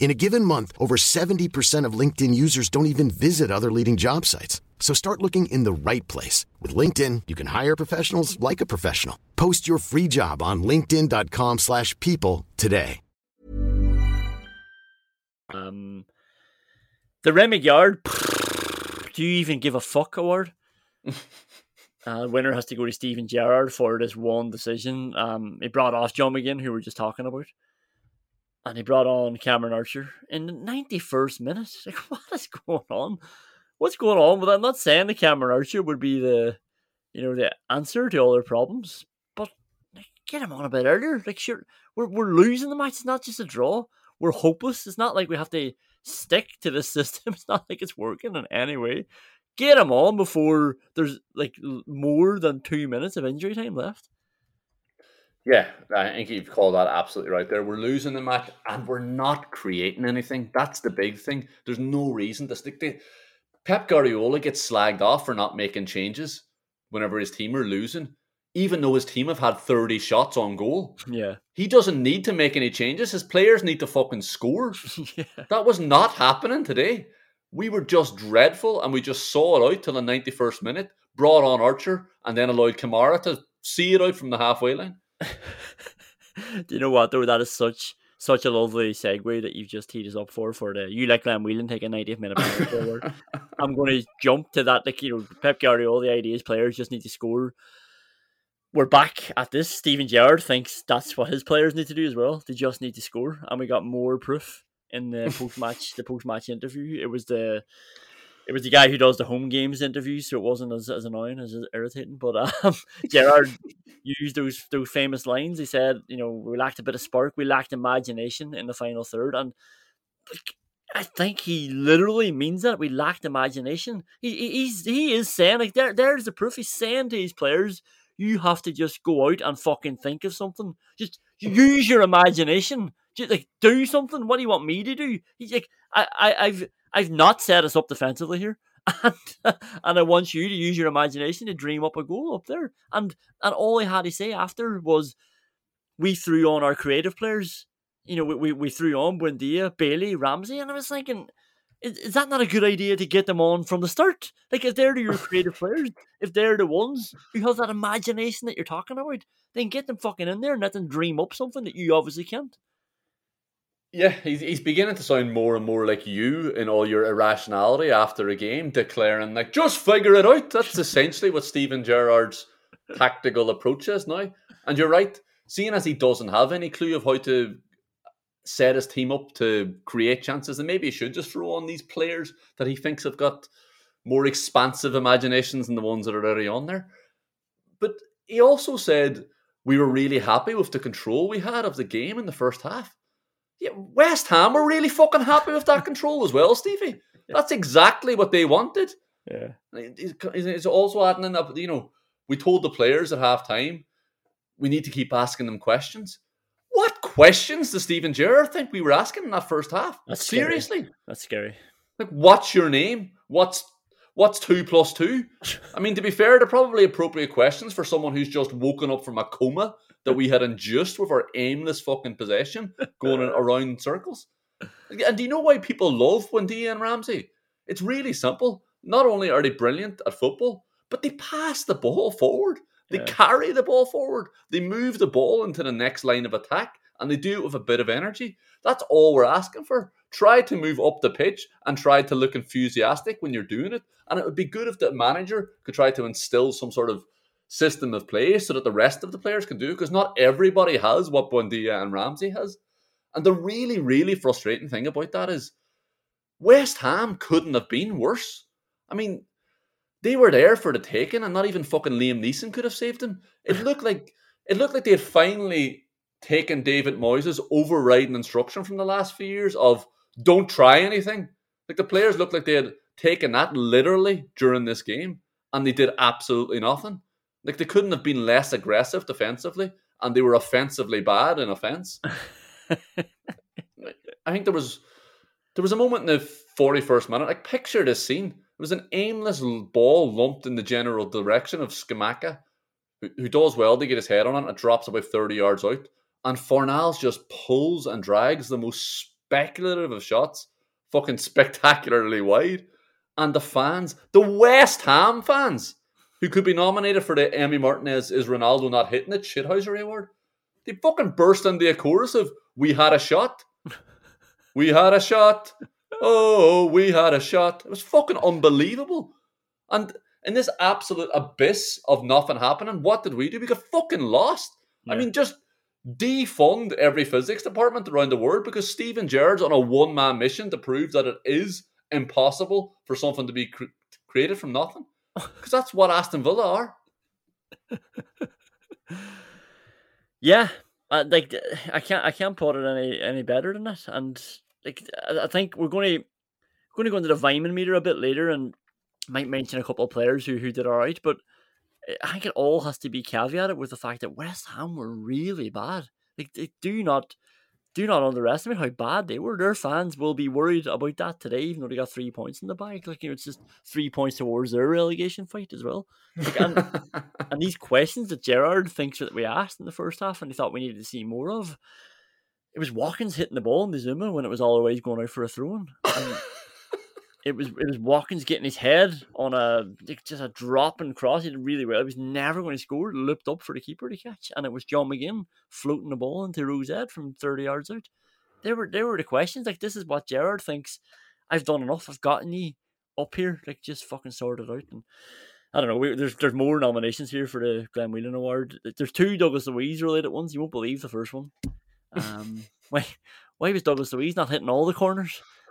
In a given month, over 70% of LinkedIn users don't even visit other leading job sites. So start looking in the right place. With LinkedIn, you can hire professionals like a professional. Post your free job on linkedin.com slash people today. Um, the Remi Garde, do you even give a fuck award? <laughs> uh, winner has to go to Steven Gerrard for this one decision. Um, he brought off John McGinn, who we are just talking about, and he brought on Cameron Archer in the ninety first minute. <laughs> Like, what is going on? What's going on with that? I'm not saying the Cameron Archer would be the, you know, the answer to all their problems, but get him on a bit earlier. Like, sure, we're we're losing the match. It's not just a draw. We're hopeless. It's not like we have to stick to the <laughs> system. It's not like it's working in any way. Get him on before there's like more than two minutes of injury time left. Yeah, I think you've called that absolutely right there. We're losing the match and we're not creating anything. That's the big thing. There's no reason to stick to Pep Guardiola gets slagged off for not making changes whenever his team are losing, even though his team have had 30 shots on goal. Yeah. He doesn't need to make any changes. His players need to fucking score. <laughs> yeah. That was not happening today. We were just dreadful and we just saw it out till the 91st minute, brought on Archer, and then allowed Kamara to see it out from the halfway line. <laughs> Do you know what though? That is such such a lovely segue that you've just teed us up for for the you like Glenn Whelan take a 90th minute forward. <laughs> I'm going to jump to that. Like you know, Pep Guardiola, all the idea is players just need to score. we're back at this. Steven Gerrard thinks that's what his players need to do as well. They just need to score, and we got more proof in the post match the post match interview. It was the it was the guy who does the home games interviews, so it wasn't as, as annoying as irritating. But um, <laughs> Gerrard used those those famous lines. He said, "You know, we lacked a bit of spark, we lacked imagination in the final third, and like, I think he literally means that we lacked imagination. He, he's he is saying like there there's the proof. He's saying to his players, you have to just go out and fucking think of something. Just use your imagination. Just like do something. What do you want me to do? He's like, I, I I've I've not set us up defensively here. <laughs> And, and I want you to use your imagination to dream up a goal up there. And and all I had to say after was, we threw on our creative players. You know, we, we, we threw on Buendia, Bailey, Ramsey, and I was thinking, is, is that not a good idea to get them on from the start? Like, if they're your creative players, if they're the ones who have that imagination that you're talking about, then get them fucking in there and let them dream up something that you obviously can't. Yeah, he's, he's beginning to sound more and more like you in all your irrationality after a game, declaring, like, just figure it out. That's essentially what Steven Gerrard's tactical approach is now. And you're right, seeing as he doesn't have any clue of how to set his team up to create chances, and maybe he should just throw on these players that he thinks have got more expansive imaginations than the ones that are already on there. But he also said we were really happy with the control we had of the game in the first half. Yeah, West Ham were really fucking happy with that control as well, Stevie. That's exactly what they wanted. Yeah. It's also adding in that, you know, we told the players at half time we need to keep asking them questions. What questions does Steven Gerrard think we were asking in that first half? That's Seriously. Scary. That's scary. Like, what's your name? What's what's two plus two? <laughs> I mean, to be fair, they're probably appropriate questions for someone who's just woken up from a coma that we had induced with our aimless fucking possession <laughs> going around in circles. And do you know why people love Buendia and Ramsey? It's really simple. Not only are they brilliant at football, but they pass the ball forward. They Yeah. carry the ball forward. They move the ball into the next line of attack and they do it with a bit of energy. That's all we're asking for. Try to move up the pitch and try to look enthusiastic when you're doing it. And it would be good if the manager could try to instill some sort of system of play so that the rest of the players can do because not everybody has what Buendia and Ramsey has. And the really, really frustrating thing about that is West Ham couldn't have been worse. I mean, they were there for the taking, and not even fucking Liam Neeson could have saved them. It <laughs> looked like it looked like they had finally taken David Moyes' overriding instruction from the last few years of don't try anything. Like the players looked like they had taken that literally during this game, and they did absolutely nothing. Like they couldn't have been less aggressive defensively, and they were offensively bad in offense. <laughs> I think there was there was a moment in the forty first minute. Like picture this scene. It was an aimless ball lumped in the general direction of Scamacca, who, who does well to get his head on it. and It drops about thirty yards out, and Fornals just pulls and drags the most speculative of shots, fucking <laughs> spectacularly wide. And the fans, the West Ham fans, who could be nominated for the Emi Martinez is Ronaldo not hitting it Shithouser award, they fucking burst into a chorus of "We had a shot." <laughs> We had a shot. Oh, we had a shot. It was fucking unbelievable. And in this absolute abyss of nothing happening, what did we do? We got fucking lost. I mean, just defund every physics department around the world because Steven Gerrard's on a one man mission to prove that it is impossible for something to be cr- created from nothing. Because that's what Aston Villa are. <laughs> Yeah, uh, like I can't I can't put it any any better than that. And like I I think we're going to going to go into the Vyman meter a bit later and might mention a couple of players who who did all right, but I think it all has to be caveated with the fact that West Ham were really bad. Like they do not do not underestimate how bad they were. Their fans will be worried about that today, even though they got three points in the bag. Like you know, it's just three points towards their relegation fight as well. Like, and, and these <laughs> questions that Gerrard thinks that we asked in the first half, and he thought we needed to see more of. It was Watkins hitting the ball in the Zouma when it was always going out for a throw in. And <laughs> it was it was Watkins getting his head on a just a drop and cross. He did really well. He was never going to score. Looped up for the keeper to catch, and it was John McGinn floating the ball into Rosette from thirty yards out. There were they were the questions. Like this is what Gerrard thinks. I've done enough. I've gotten you up here. Like just fucking sort it out. And I don't know. We, there's there's more nominations here for the Glenn Whelan Award. There's two Douglas Luiz related ones. You won't believe the first one. Um, <laughs> why why was Douglas Luiz not hitting all the corners? <laughs>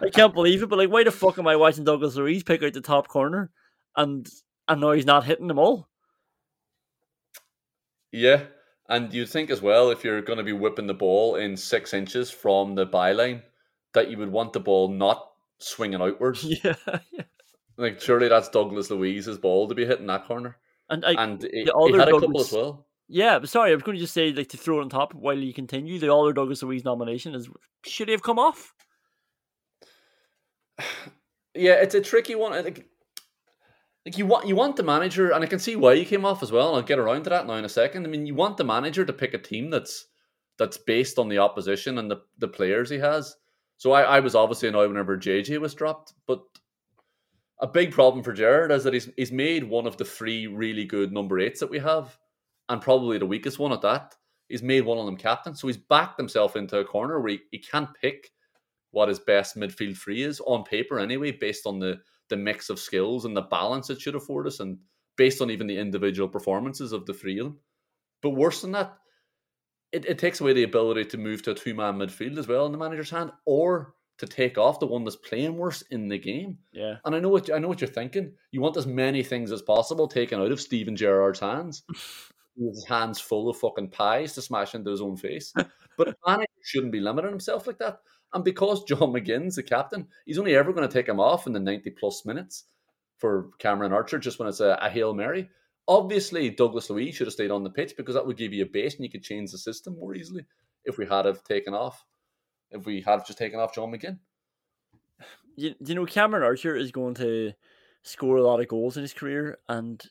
I can't believe it. But like, why the fuck am I watching Douglas Luiz pick out the top corner, and and now he's not hitting them all? Yeah, and you'd think as well if you're going to be whipping the ball in six inches from the byline, that you would want the ball not swinging outwards. <laughs> Yeah, yeah. Like surely that's Douglas Luiz's ball to be hitting that corner, And I, and he, the he other had a couple as well. Yeah, but sorry, I was going to just say like to throw it on top while you continue. The other Douglas Luiz nomination is should he have come off? <sighs> Yeah, it's a tricky one. Like, like you want you want the manager, and I can see why he came off as well. And I'll get around to that now in a second. I mean, you want the manager to pick a team that's that's based on the opposition and the, the players he has. So I, I was obviously annoyed whenever JJ was dropped, but a big problem for Gerrard is that he's he's made one of the three really good number eights that we have, and probably the weakest one at that. He's made one of them captain, so he's backed himself into a corner where he, he can't pick what his best midfield three is on paper anyway, based on the the mix of skills and the balance it should afford us, and based on even the individual performances of the three of them. But worse than that, it, it takes away the ability to move to a two man midfield as well in the manager's hand, or to take off the one that's playing worse in the game. Yeah. And I know what I know what you're thinking. You want as many things as possible taken out of Steven Gerrard's hands. <laughs> With his hands full of fucking pies to smash into his own face. But <laughs> manager shouldn't be limiting himself like that. And because John McGinn's the captain, he's only ever going to take him off in the 90 plus minutes for Cameron Archer just when it's a, a Hail Mary. Obviously, Douglas Luiz should have stayed on the pitch because that would give you a base and you could change the system more easily if we had have taken off. If we had just taken off John McGinn. You, you know, Cameron Archer is going to score a lot of goals in his career, and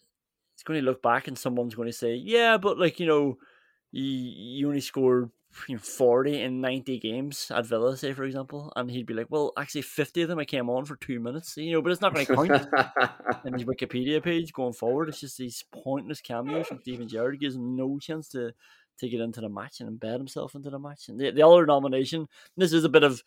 going to look back and someone's going to say, "Yeah, but like you know, you, you only scored you know, forty in ninety games at Villa, say for example," and he'd be like, "Well, actually, fifty of them I came on for two minutes, you know, but it's not going to count." <laughs> in his Wikipedia page going forward, it's just these pointless cameos from Steven Gerrard gives him no chance to to get into the match and embed himself into the match. And the, the other nomination, this is a bit of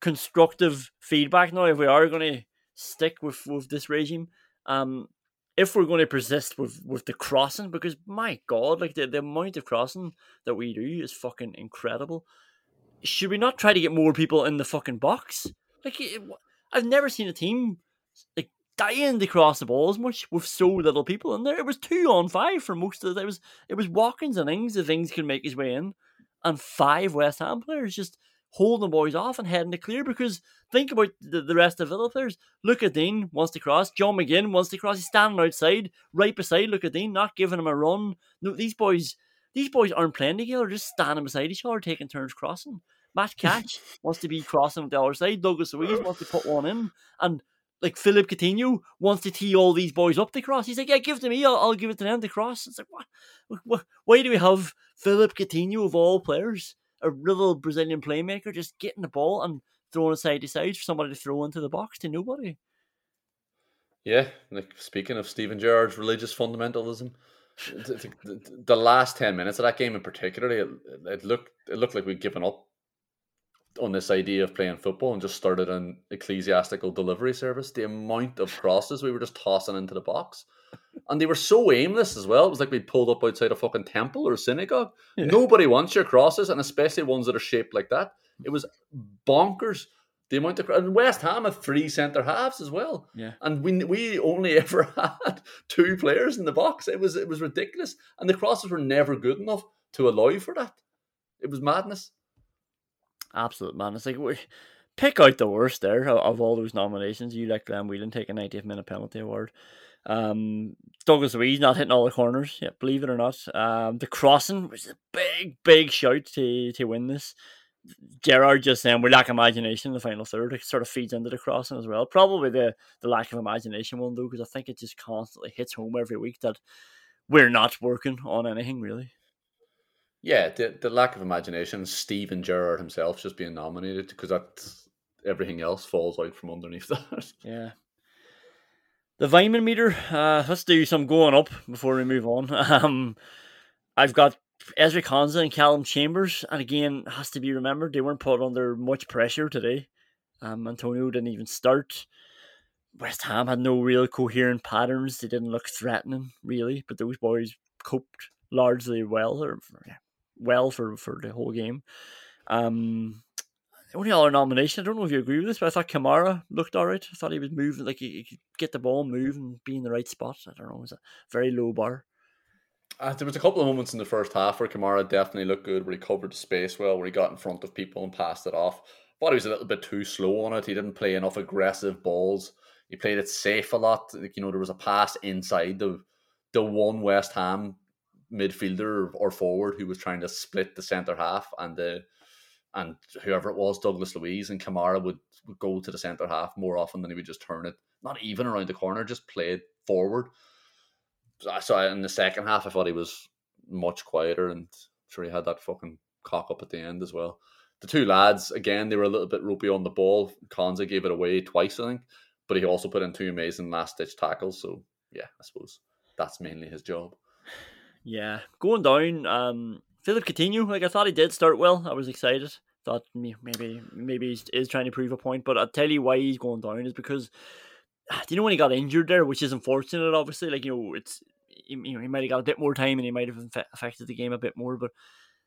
constructive feedback now if we are going to stick with with this regime um if we're going to persist with with the crossing because my god like the, the amount of crossing that we do is fucking incredible. Should we not try to get more people in the fucking box? Like it, i've never seen a team like dying to cross the ball as much with so little people in there. It was two on five for most of it it was it was watkins and ings if ings can make his way in. And five west ham players just holding the boys off and heading to clear because think about the, the rest of Villa players. Lucas Digne wants to cross. John McGinn wants to cross. He's standing outside, right beside Lucas Digne, not giving him a run. No, these boys, these boys aren't playing together, just standing beside each other, taking turns crossing. Matt <laughs> Catch wants to be crossing with the other side. Douglas Luiz wants to put one in, and like Philip Coutinho wants to tee all these boys up to cross. He's like, "Yeah, give it to me. I'll, I'll give it to them to cross." It's like, what? what? Why do we have Philip Coutinho of all players? A little Brazilian playmaker just getting the ball and throwing it side to side for somebody to throw into the box to nobody. Yeah, like speaking of Steven Gerrard's religious fundamentalism, the, the, the last ten minutes of that game in particular, it, it looked it looked like we'd given up on this idea of playing football and just started an ecclesiastical delivery service. The amount of crosses we were just tossing into the box. And they were so aimless as well. It was like we pulled up outside a fucking temple or a synagogue. Yeah. Nobody wants your crosses, and especially ones that are shaped like that. It was bonkers. The amount of and West Ham had three centre halves as well. Yeah. And we we only <laughs> ever had two players in the box. It was it was ridiculous. And the crosses were never good enough to allow for that. It was madness. Absolute man. It's like we pick out the worst there of, of all those nominations. You let Glenn Whelan take a 90th minute penalty award. Um, Douglas Luiz not hitting all the corners. Yeah, believe it or not. Um, the crossing was a big, big shout to to win this. Gerrard just saying we lack imagination in the final third. It sort of feeds into the crossing as well. Probably the the lack of imagination one though, because I think it just constantly hits home every week that we're not working on anything really. Yeah, the, the lack of imagination. Steven Gerrard himself just being nominated because that everything else falls out from underneath <laughs> that. Yeah. The Vyman meter. Uh, let's do some going up before we move on. <laughs> Um, I've got Ezri Konsa and Calum Chambers, and again, has to be remembered they weren't put under much pressure today. Um, Antonio didn't even start. West Ham had no real coherent patterns. They didn't look threatening, really, but those boys coped largely well, or well for, for the whole game. Um, only other nomination, I don't know if you agree with this, but I thought Kamara looked all right. I thought he was moving, like he, he could get the ball, move, and be in the right spot. I don't know, it was a very low bar. Uh, there was a couple of moments in the first half where Kamara definitely looked good, where he covered the space well, where he got in front of people and passed it off. But he was a little bit too slow on it. He didn't play enough aggressive balls. He played it safe a lot. Like, you know, there was a pass inside the the one West Ham midfielder or forward who was trying to split the centre half, and the and whoever it was, Douglas Luiz and Kamara would, would go to the centre half more often than he would just turn it, not even around the corner, just play it forward. So in the second half, I thought he was much quieter, and I'm sure he had that fucking cock up at the end as well. The two lads, again, they were a little bit ropey on the ball. Konsa gave it away twice, I think, but he also put in two amazing last ditch tackles. So yeah, I suppose that's mainly his job. <sighs> Yeah, going down. Um, Philip Coutinho, like I thought he did start well. I was excited. Thought maybe maybe he is trying to prove a point, but I'll tell you why he's going down is because ah, do you know when he got injured there, which is unfortunate, obviously. Like you know, it's you know he might have got a bit more time and he might have affected the game a bit more, but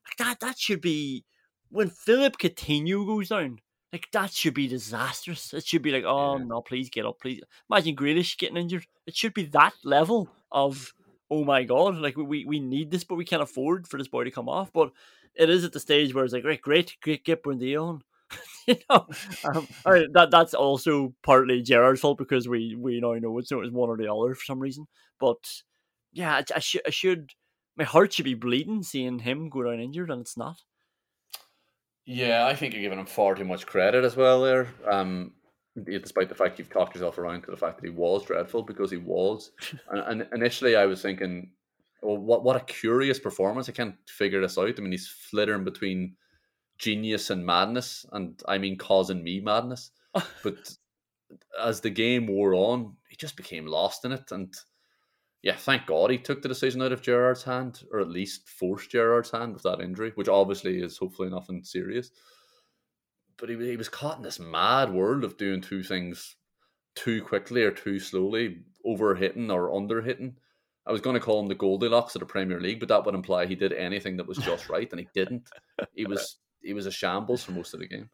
like that that should be when Philip Coutinho goes down. Like that should be disastrous. It should be like, oh yeah. no, please get up, please. Imagine Grealish getting injured. It should be that level of oh my god, like we we need this, but we can't afford for this boy to come off. But it is at the stage where it's like, great, great, great, get Buendia on. <laughs> you know, um, that that's also partly Gerrard's fault because we we now know it's, it was one or the other for some reason. But yeah, I, I should I should my heart should be bleeding seeing him go down injured, and it's not. Yeah, I think you're giving him far too much credit as well there. Um, despite the fact you've talked yourself around to the fact that he was dreadful because he was. <laughs> and, and, initially, I was thinking, well, what what a curious performance! I can't figure this out. I mean, he's flittering between genius and madness, and I mean causing me madness. <laughs> but as the game wore on, he just became lost in it, and yeah, thank God he took the decision out of Gerrard's hand, or at least forced Gerrard's hand with that injury, which obviously is hopefully nothing serious but he, he was caught in this mad world of doing two things too quickly or too slowly, over hitting or under hitting. I was going to call him the Goldilocks of the Premier League, but that would imply he did anything that was just right, and he didn't. He was he was a shambles for most of the game.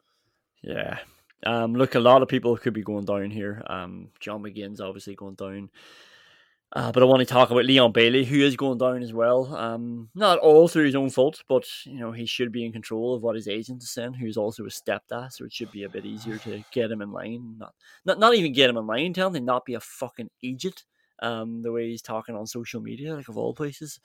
Yeah. Um, look, a lot of people could be going down here. Um, John McGinn's obviously going down. Uh, but I want to talk about Leon Bailey, who is going down as well. Um, not all through his own fault, but you know he should be in control of what his agent is saying. Who's also a stepdad, so it should be a bit easier to get him in line. Not, not, not even get him in line. Tell him to not be a fucking idiot. Um, the way he's talking on social media, like of all places.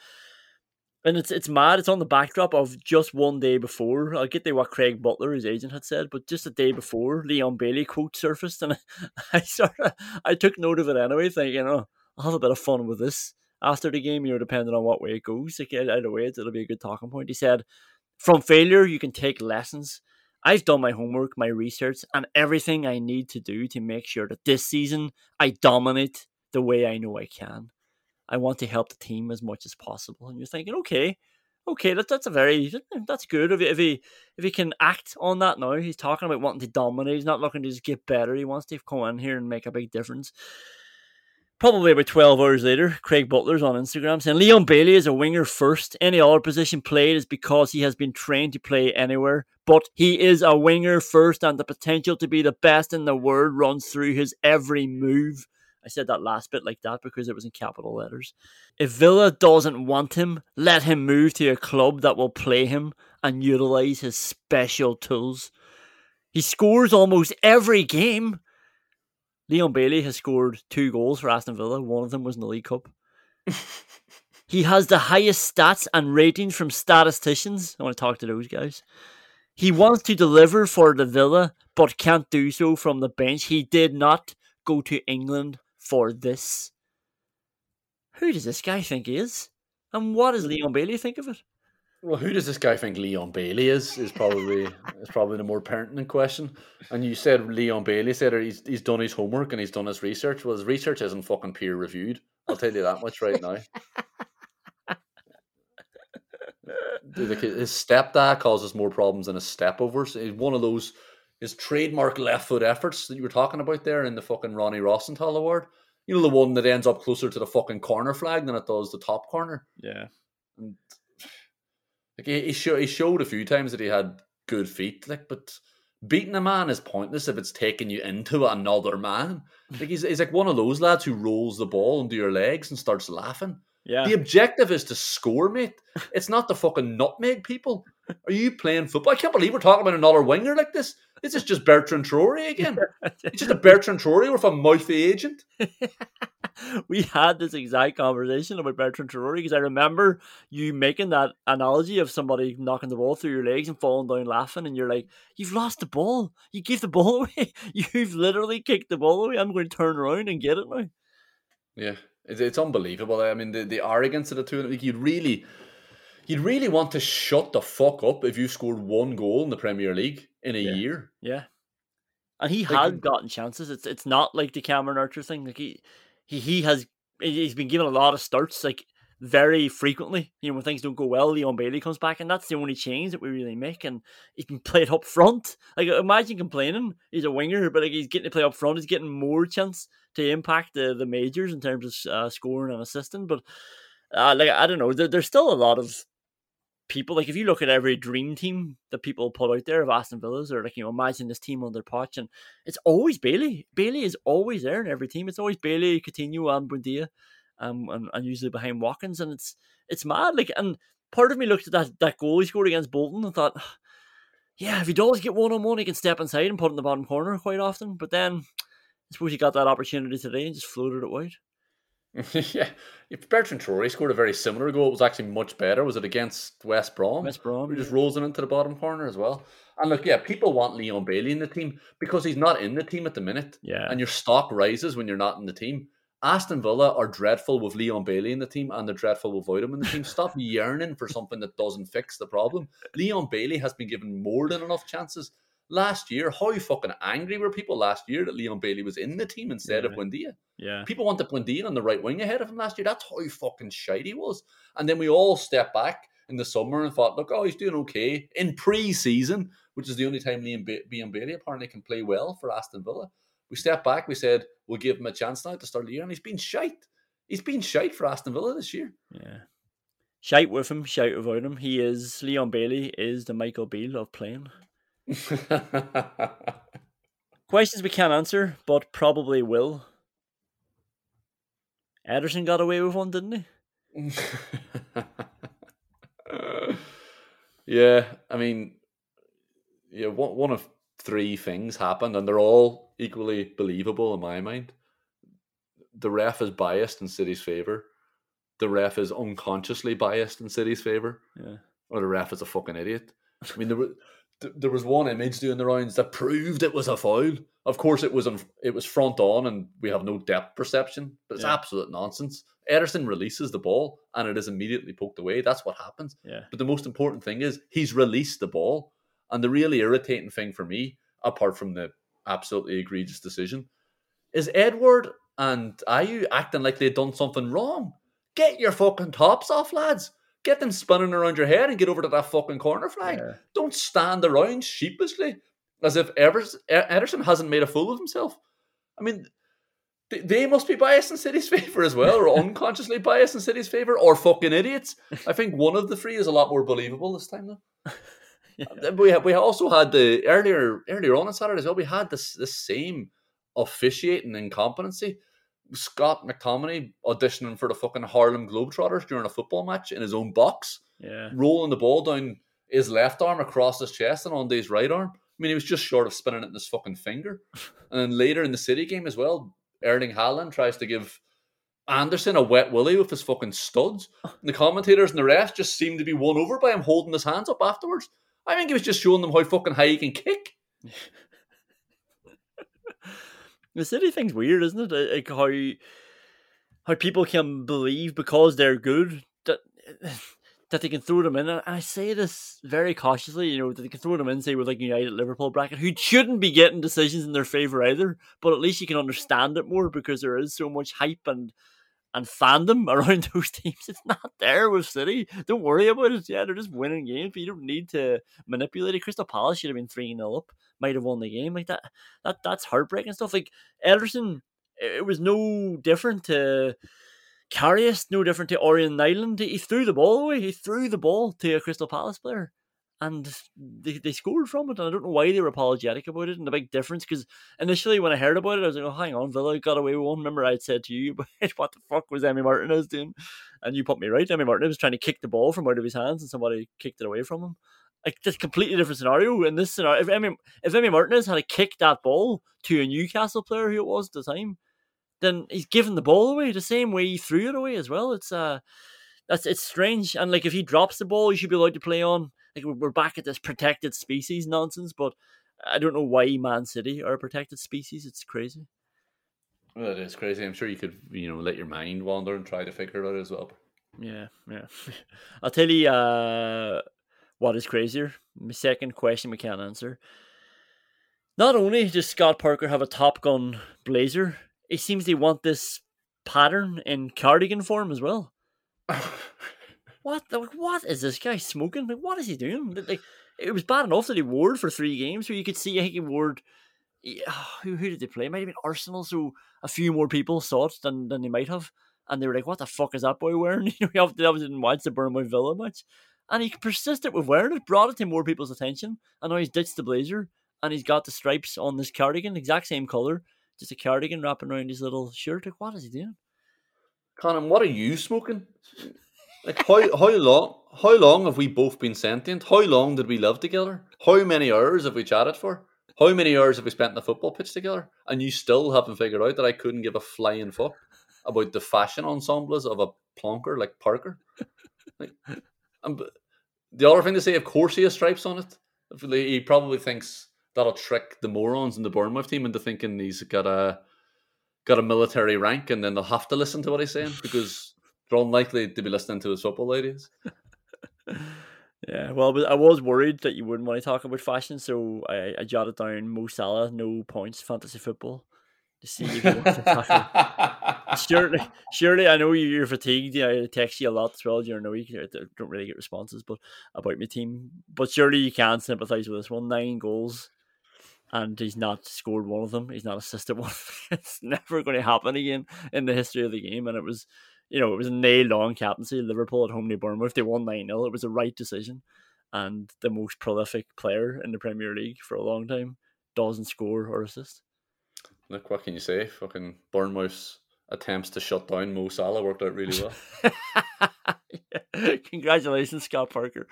And it's it's mad. It's on the backdrop of just one day before. I'll get to what Craig Butler, his agent, had said, but just a day before, Leon Bailey quote surfaced, and I, <laughs> I sort of I took note of it anyway, thinking, know I'll have a bit of fun with this after the game, you know, depending on what way it goes. Like, either way, it'll be a good talking point. He said, From failure, you can take lessons. I've done my homework, my research, and everything I need to do to make sure that this season I dominate the way I know I can. I want to help the team as much as possible. And you're thinking, okay, okay, that, that's a very that's good. If, if he if he can act on that now, he's talking about wanting to dominate. He's not looking to just get better. He wants to come in here and make a big difference. Probably about 12 hours later, Craig Butler's on Instagram saying Leon Bailey is a winger first. Any other position played is because he has been trained to play anywhere. But he is a winger first, and the potential to be the best in the world runs through his every move. I said that last bit like that because it was in capital letters. If Villa doesn't want him, let him move to a club that will play him and utilize his special tools. He scores almost every game Leon Bailey has scored two goals for Aston Villa. One of them was in the League Cup. <laughs> he has the highest stats and ratings from statisticians. I want to talk to those guys. He wants to deliver for the Villa, but can't do so from the bench. He did not go to England for this. Who does this guy think he is? And what does Leon Bailey think of it? Well, who does this guy think Leon Bailey is? Is probably is probably the more pertinent question. And you said Leon Bailey said he's he's done his homework and he's done his research. Well, his research isn't fucking peer reviewed. I'll tell you that much right now. <laughs> his stepdad causes more problems than his stepovers. He's one of those his trademark left foot efforts that you were talking about there in the fucking Ronnie Rosenthal award. You know the one that ends up closer to the fucking corner flag than it does the top corner. Yeah. And like he, he, show, he showed a few times that he had good feet, like, but beating a man is pointless if it's taking you into another man. <laughs> Like he's, he's like one of those lads who rolls the ball into your legs and starts laughing. Yeah. The objective is to score, mate. It's not to fucking nutmeg people. Are you playing football? I can't believe we're talking about another winger like this. This is just Bertrand Traore again. It's just a Bertrand Traore with a mouthy agent. <laughs> we had this exact conversation about Bertrand Traore because I remember you making that analogy of somebody knocking the ball through your legs and falling down laughing, and you're like, "You've lost the ball. You gave the ball away. <laughs> You've literally kicked the ball away. I'm going to turn around and get it now." Yeah, it's, it's unbelievable. I mean, the, the arrogance of the two. Like you'd really, you'd really want to shut the fuck up if you scored one goal in the Premier League in a Yeah. year. Yeah. And he Like- has gotten chances. It's it's not like the Cameron Archer thing. Like he he he has he's been given a lot of starts like very frequently. You know, when things don't go well, Leon Bailey comes back, and that's the only change that we really make. And he can play it up front. Like imagine complaining he's a winger, but like he's getting to play up front. He's getting more chance to impact the the majors in terms of uh, scoring and assisting. But uh, like I don't know, there, there's still a lot of people like if you look at every dream team that people put out there of Aston Villa's or like you know imagine this team under Poch and it's always Bailey. Bailey is always there in every team. It's always Bailey, Coutinho, and Buendia, um, and, and usually behind Watkins, and it's it's mad. Like, and part of me looked at that that goal he scored against Bolton and thought, <sighs> yeah, if he does get one on one, he can step inside and put it in the bottom corner quite often. But then I suppose he got that opportunity today and just floated it wide. <laughs> yeah, if Bertrand Traore scored a very similar goal, it was actually much better. Was it against West Brom? West Brom, Who just rolls it into the bottom corner as well. And look, yeah, people want Leon Bailey in the team because he's not in the team at the minute. Yeah. And your stock rises when you're not in the team. Aston Villa are dreadful with Leon Bailey in the team and they're dreadful without him in the team. Stop <laughs> yearning for something that doesn't fix the problem. Leon Bailey has been given more than enough chances. Last year, how fucking angry were people last year that Leon Bailey was in the team instead of Yeah. Buendia? Yeah. People wanted Buendia on the right wing ahead of him last year. That's how fucking shite he was. And then we all stepped back in the summer and thought, look, oh, he's doing okay in pre-season, which is the only time Liam ba- Liam Bailey apparently can play well for Aston Villa. We stepped back. We said we'll give him a chance now the start the year, and he's been shite. He's been shite for Aston Villa this year. Yeah. Shout with him, shout without him. He is Leon Bailey is the Michael Beale of playing. <laughs> Questions we can't answer, but probably will. Ederson got away with one, didn't he? <laughs> yeah, I mean, yeah, one, one of three things happened, and they're all equally believable in my mind. The ref is biased in City's favor. The ref is unconsciously biased in City's favor. Yeah. Or the ref is a fucking idiot. I mean, there was th- there was one image doing the rounds that proved it was a foul. Of course, it was on, it was front on, and we have no depth perception. But it's Yeah. absolute nonsense. Ederson releases the ball, and it is immediately poked away. That's what happens. Yeah. But the most important thing is he's released the ball. And the really irritating thing for me, apart from the absolutely egregious decision, is Edouard and Ayew acting like they'd done something wrong. Get your fucking tops off, lads. Get them spinning around your head and get over to that fucking corner flag. Yeah. Don't stand around sheepishly as if Evers- Ederson hasn't made a fool of himself. I mean, th- they must be biased in City's <laughs> favour as well, or <laughs> unconsciously biased in City's favour, or fucking idiots. I think one of the three is a lot more believable this time, though. <laughs> Uh, We we also had the earlier earlier on on Saturday as well. We had this this same officiating incompetency. Scott McTominay auditioning for the fucking Harlem Globetrotters during a football match in his own box, Yeah. rolling the ball down his left arm across his chest and on his right arm. I mean, he was just short of spinning it in his fucking finger. <laughs> And then later in the City game as well, Erling Haaland tries to give Andersen a wet willy with his fucking studs. And the commentators and the rest just seem to be won over by him holding his hands up afterwards. I think he was just showing them how fucking high he can kick. <laughs> The city thing's weird, isn't it? Like how how people can believe because they're good that <sighs> that they can throw them in. And I say this very cautiously, you know, that they can throw them in, say with like United Liverpool bracket, who shouldn't be getting decisions in their favour either. But at least you can understand it more because there is so much hype and and fandom around <laughs> those teams. It's not there with City. Don't worry about it. Yeah, they're just winning games, but you don't need to manipulate it. Crystal Palace should have been 3 0 up, might have won the game. Like that, that that's heartbreaking stuff. Like Ederson, it was no different to Karius, no different to Orjan Nyland. He threw the ball away. He threw the ball to a Crystal Palace player and they, they scored from it. And I don't know why they were apologetic about it and the big difference. Because initially, when I heard about it, I was like, oh, hang on, Villa got away with one. Remember, I said to you, <laughs> what the fuck was Emi Martinez doing? And you put me right. Emi Martinez was trying to kick the ball from out of his hands and somebody kicked it away from him. Like, just completely different scenario in this scenario. If Emi, if Emi Martinez had kicked that ball to a Newcastle player who it was at the time, then he's given the ball away the same way he threw it away as well. It's uh that's it's strange. And like if he drops the ball, he should be allowed to play on like we're back at this protected species nonsense, but I don't know why Man City are a protected species. It's crazy. Well, it is crazy. I'm sure you could, you know, let your mind wander and try to figure it out as well. Yeah, yeah. <laughs> I'll tell you uh, what is crazier. My second question we can't answer. Not only does Scott Parker have a Top Gun blazer, he seems to want this pattern in cardigan form as well. <laughs> what the, what is this guy smoking? Like, what is he doing? Like, it was bad enough that he wore for three games, where you could see he wore. <sighs> who, who did they play? It might have been Arsenal, so a few more people saw it than, than they might have. And they were like, what the fuck is that boy wearing? <laughs> You know, he obviously didn't watch the Bournemouth Villa match. And he persisted with wearing it, brought it to more people's attention. And now he's ditched the blazer and he's got the stripes on this cardigan, exact same colour, just a cardigan wrapping around his little shirt. Like, what is he doing? Conan, what are you smoking? Like how how long how long have we both been sentient? How long did we live together? How many hours have we chatted for? How many hours have we spent in the football pitch together? And you still haven't figured out that I couldn't give a flying fuck about the fashion ensembles of a plonker like Parker. Like, and the other thing to say, of course, he has stripes on it. He probably thinks that'll trick the morons in the Bournemouth team into thinking he's got a got a military rank, and then they'll have to listen to what he's saying because they're unlikely to be listening to his football ideas. <laughs> yeah, well, I was worried that you wouldn't want to talk about fashion, so I, I jotted down Mo Salah, no points, fantasy football. To see if you <laughs> surely, surely, I know you're fatigued. I text you a lot as well during the week. I don't really get responses, but about my team. But surely you can sympathise with this one. Nine goals, and he's not scored one of them. He's not assisted <laughs> one. it's never going to happen again in the history of the game. And it was you know, it was a nailed on captaincy. Liverpool at home to Bournemouth, they won 9 0. It was the right decision. And the most prolific player in the Premier League for a long time doesn't score or assist. Look, what can you say? Fucking Bournemouth's attempts to shut down Mo Salah worked out really well. <laughs> yeah. <laughs> Congratulations, Scott Parker.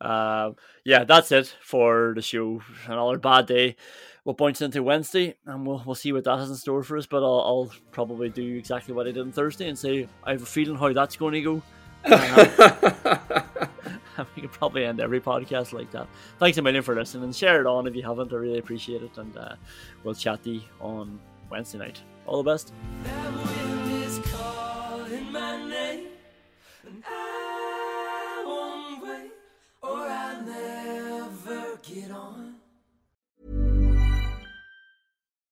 Uh, yeah, that's it for the show. Another bad day we'll bounce into Wednesday and we'll we'll see what that has in store for us. But I'll, I'll probably do exactly what I did on Thursday and say I have a feeling how that's going to go. <laughs> <laughs> we can probably end every podcast like that. Thanks a million for listening. and Share it on if you haven't. I really appreciate it. And uh, we'll chat to you on Wednesday night. All the best. I.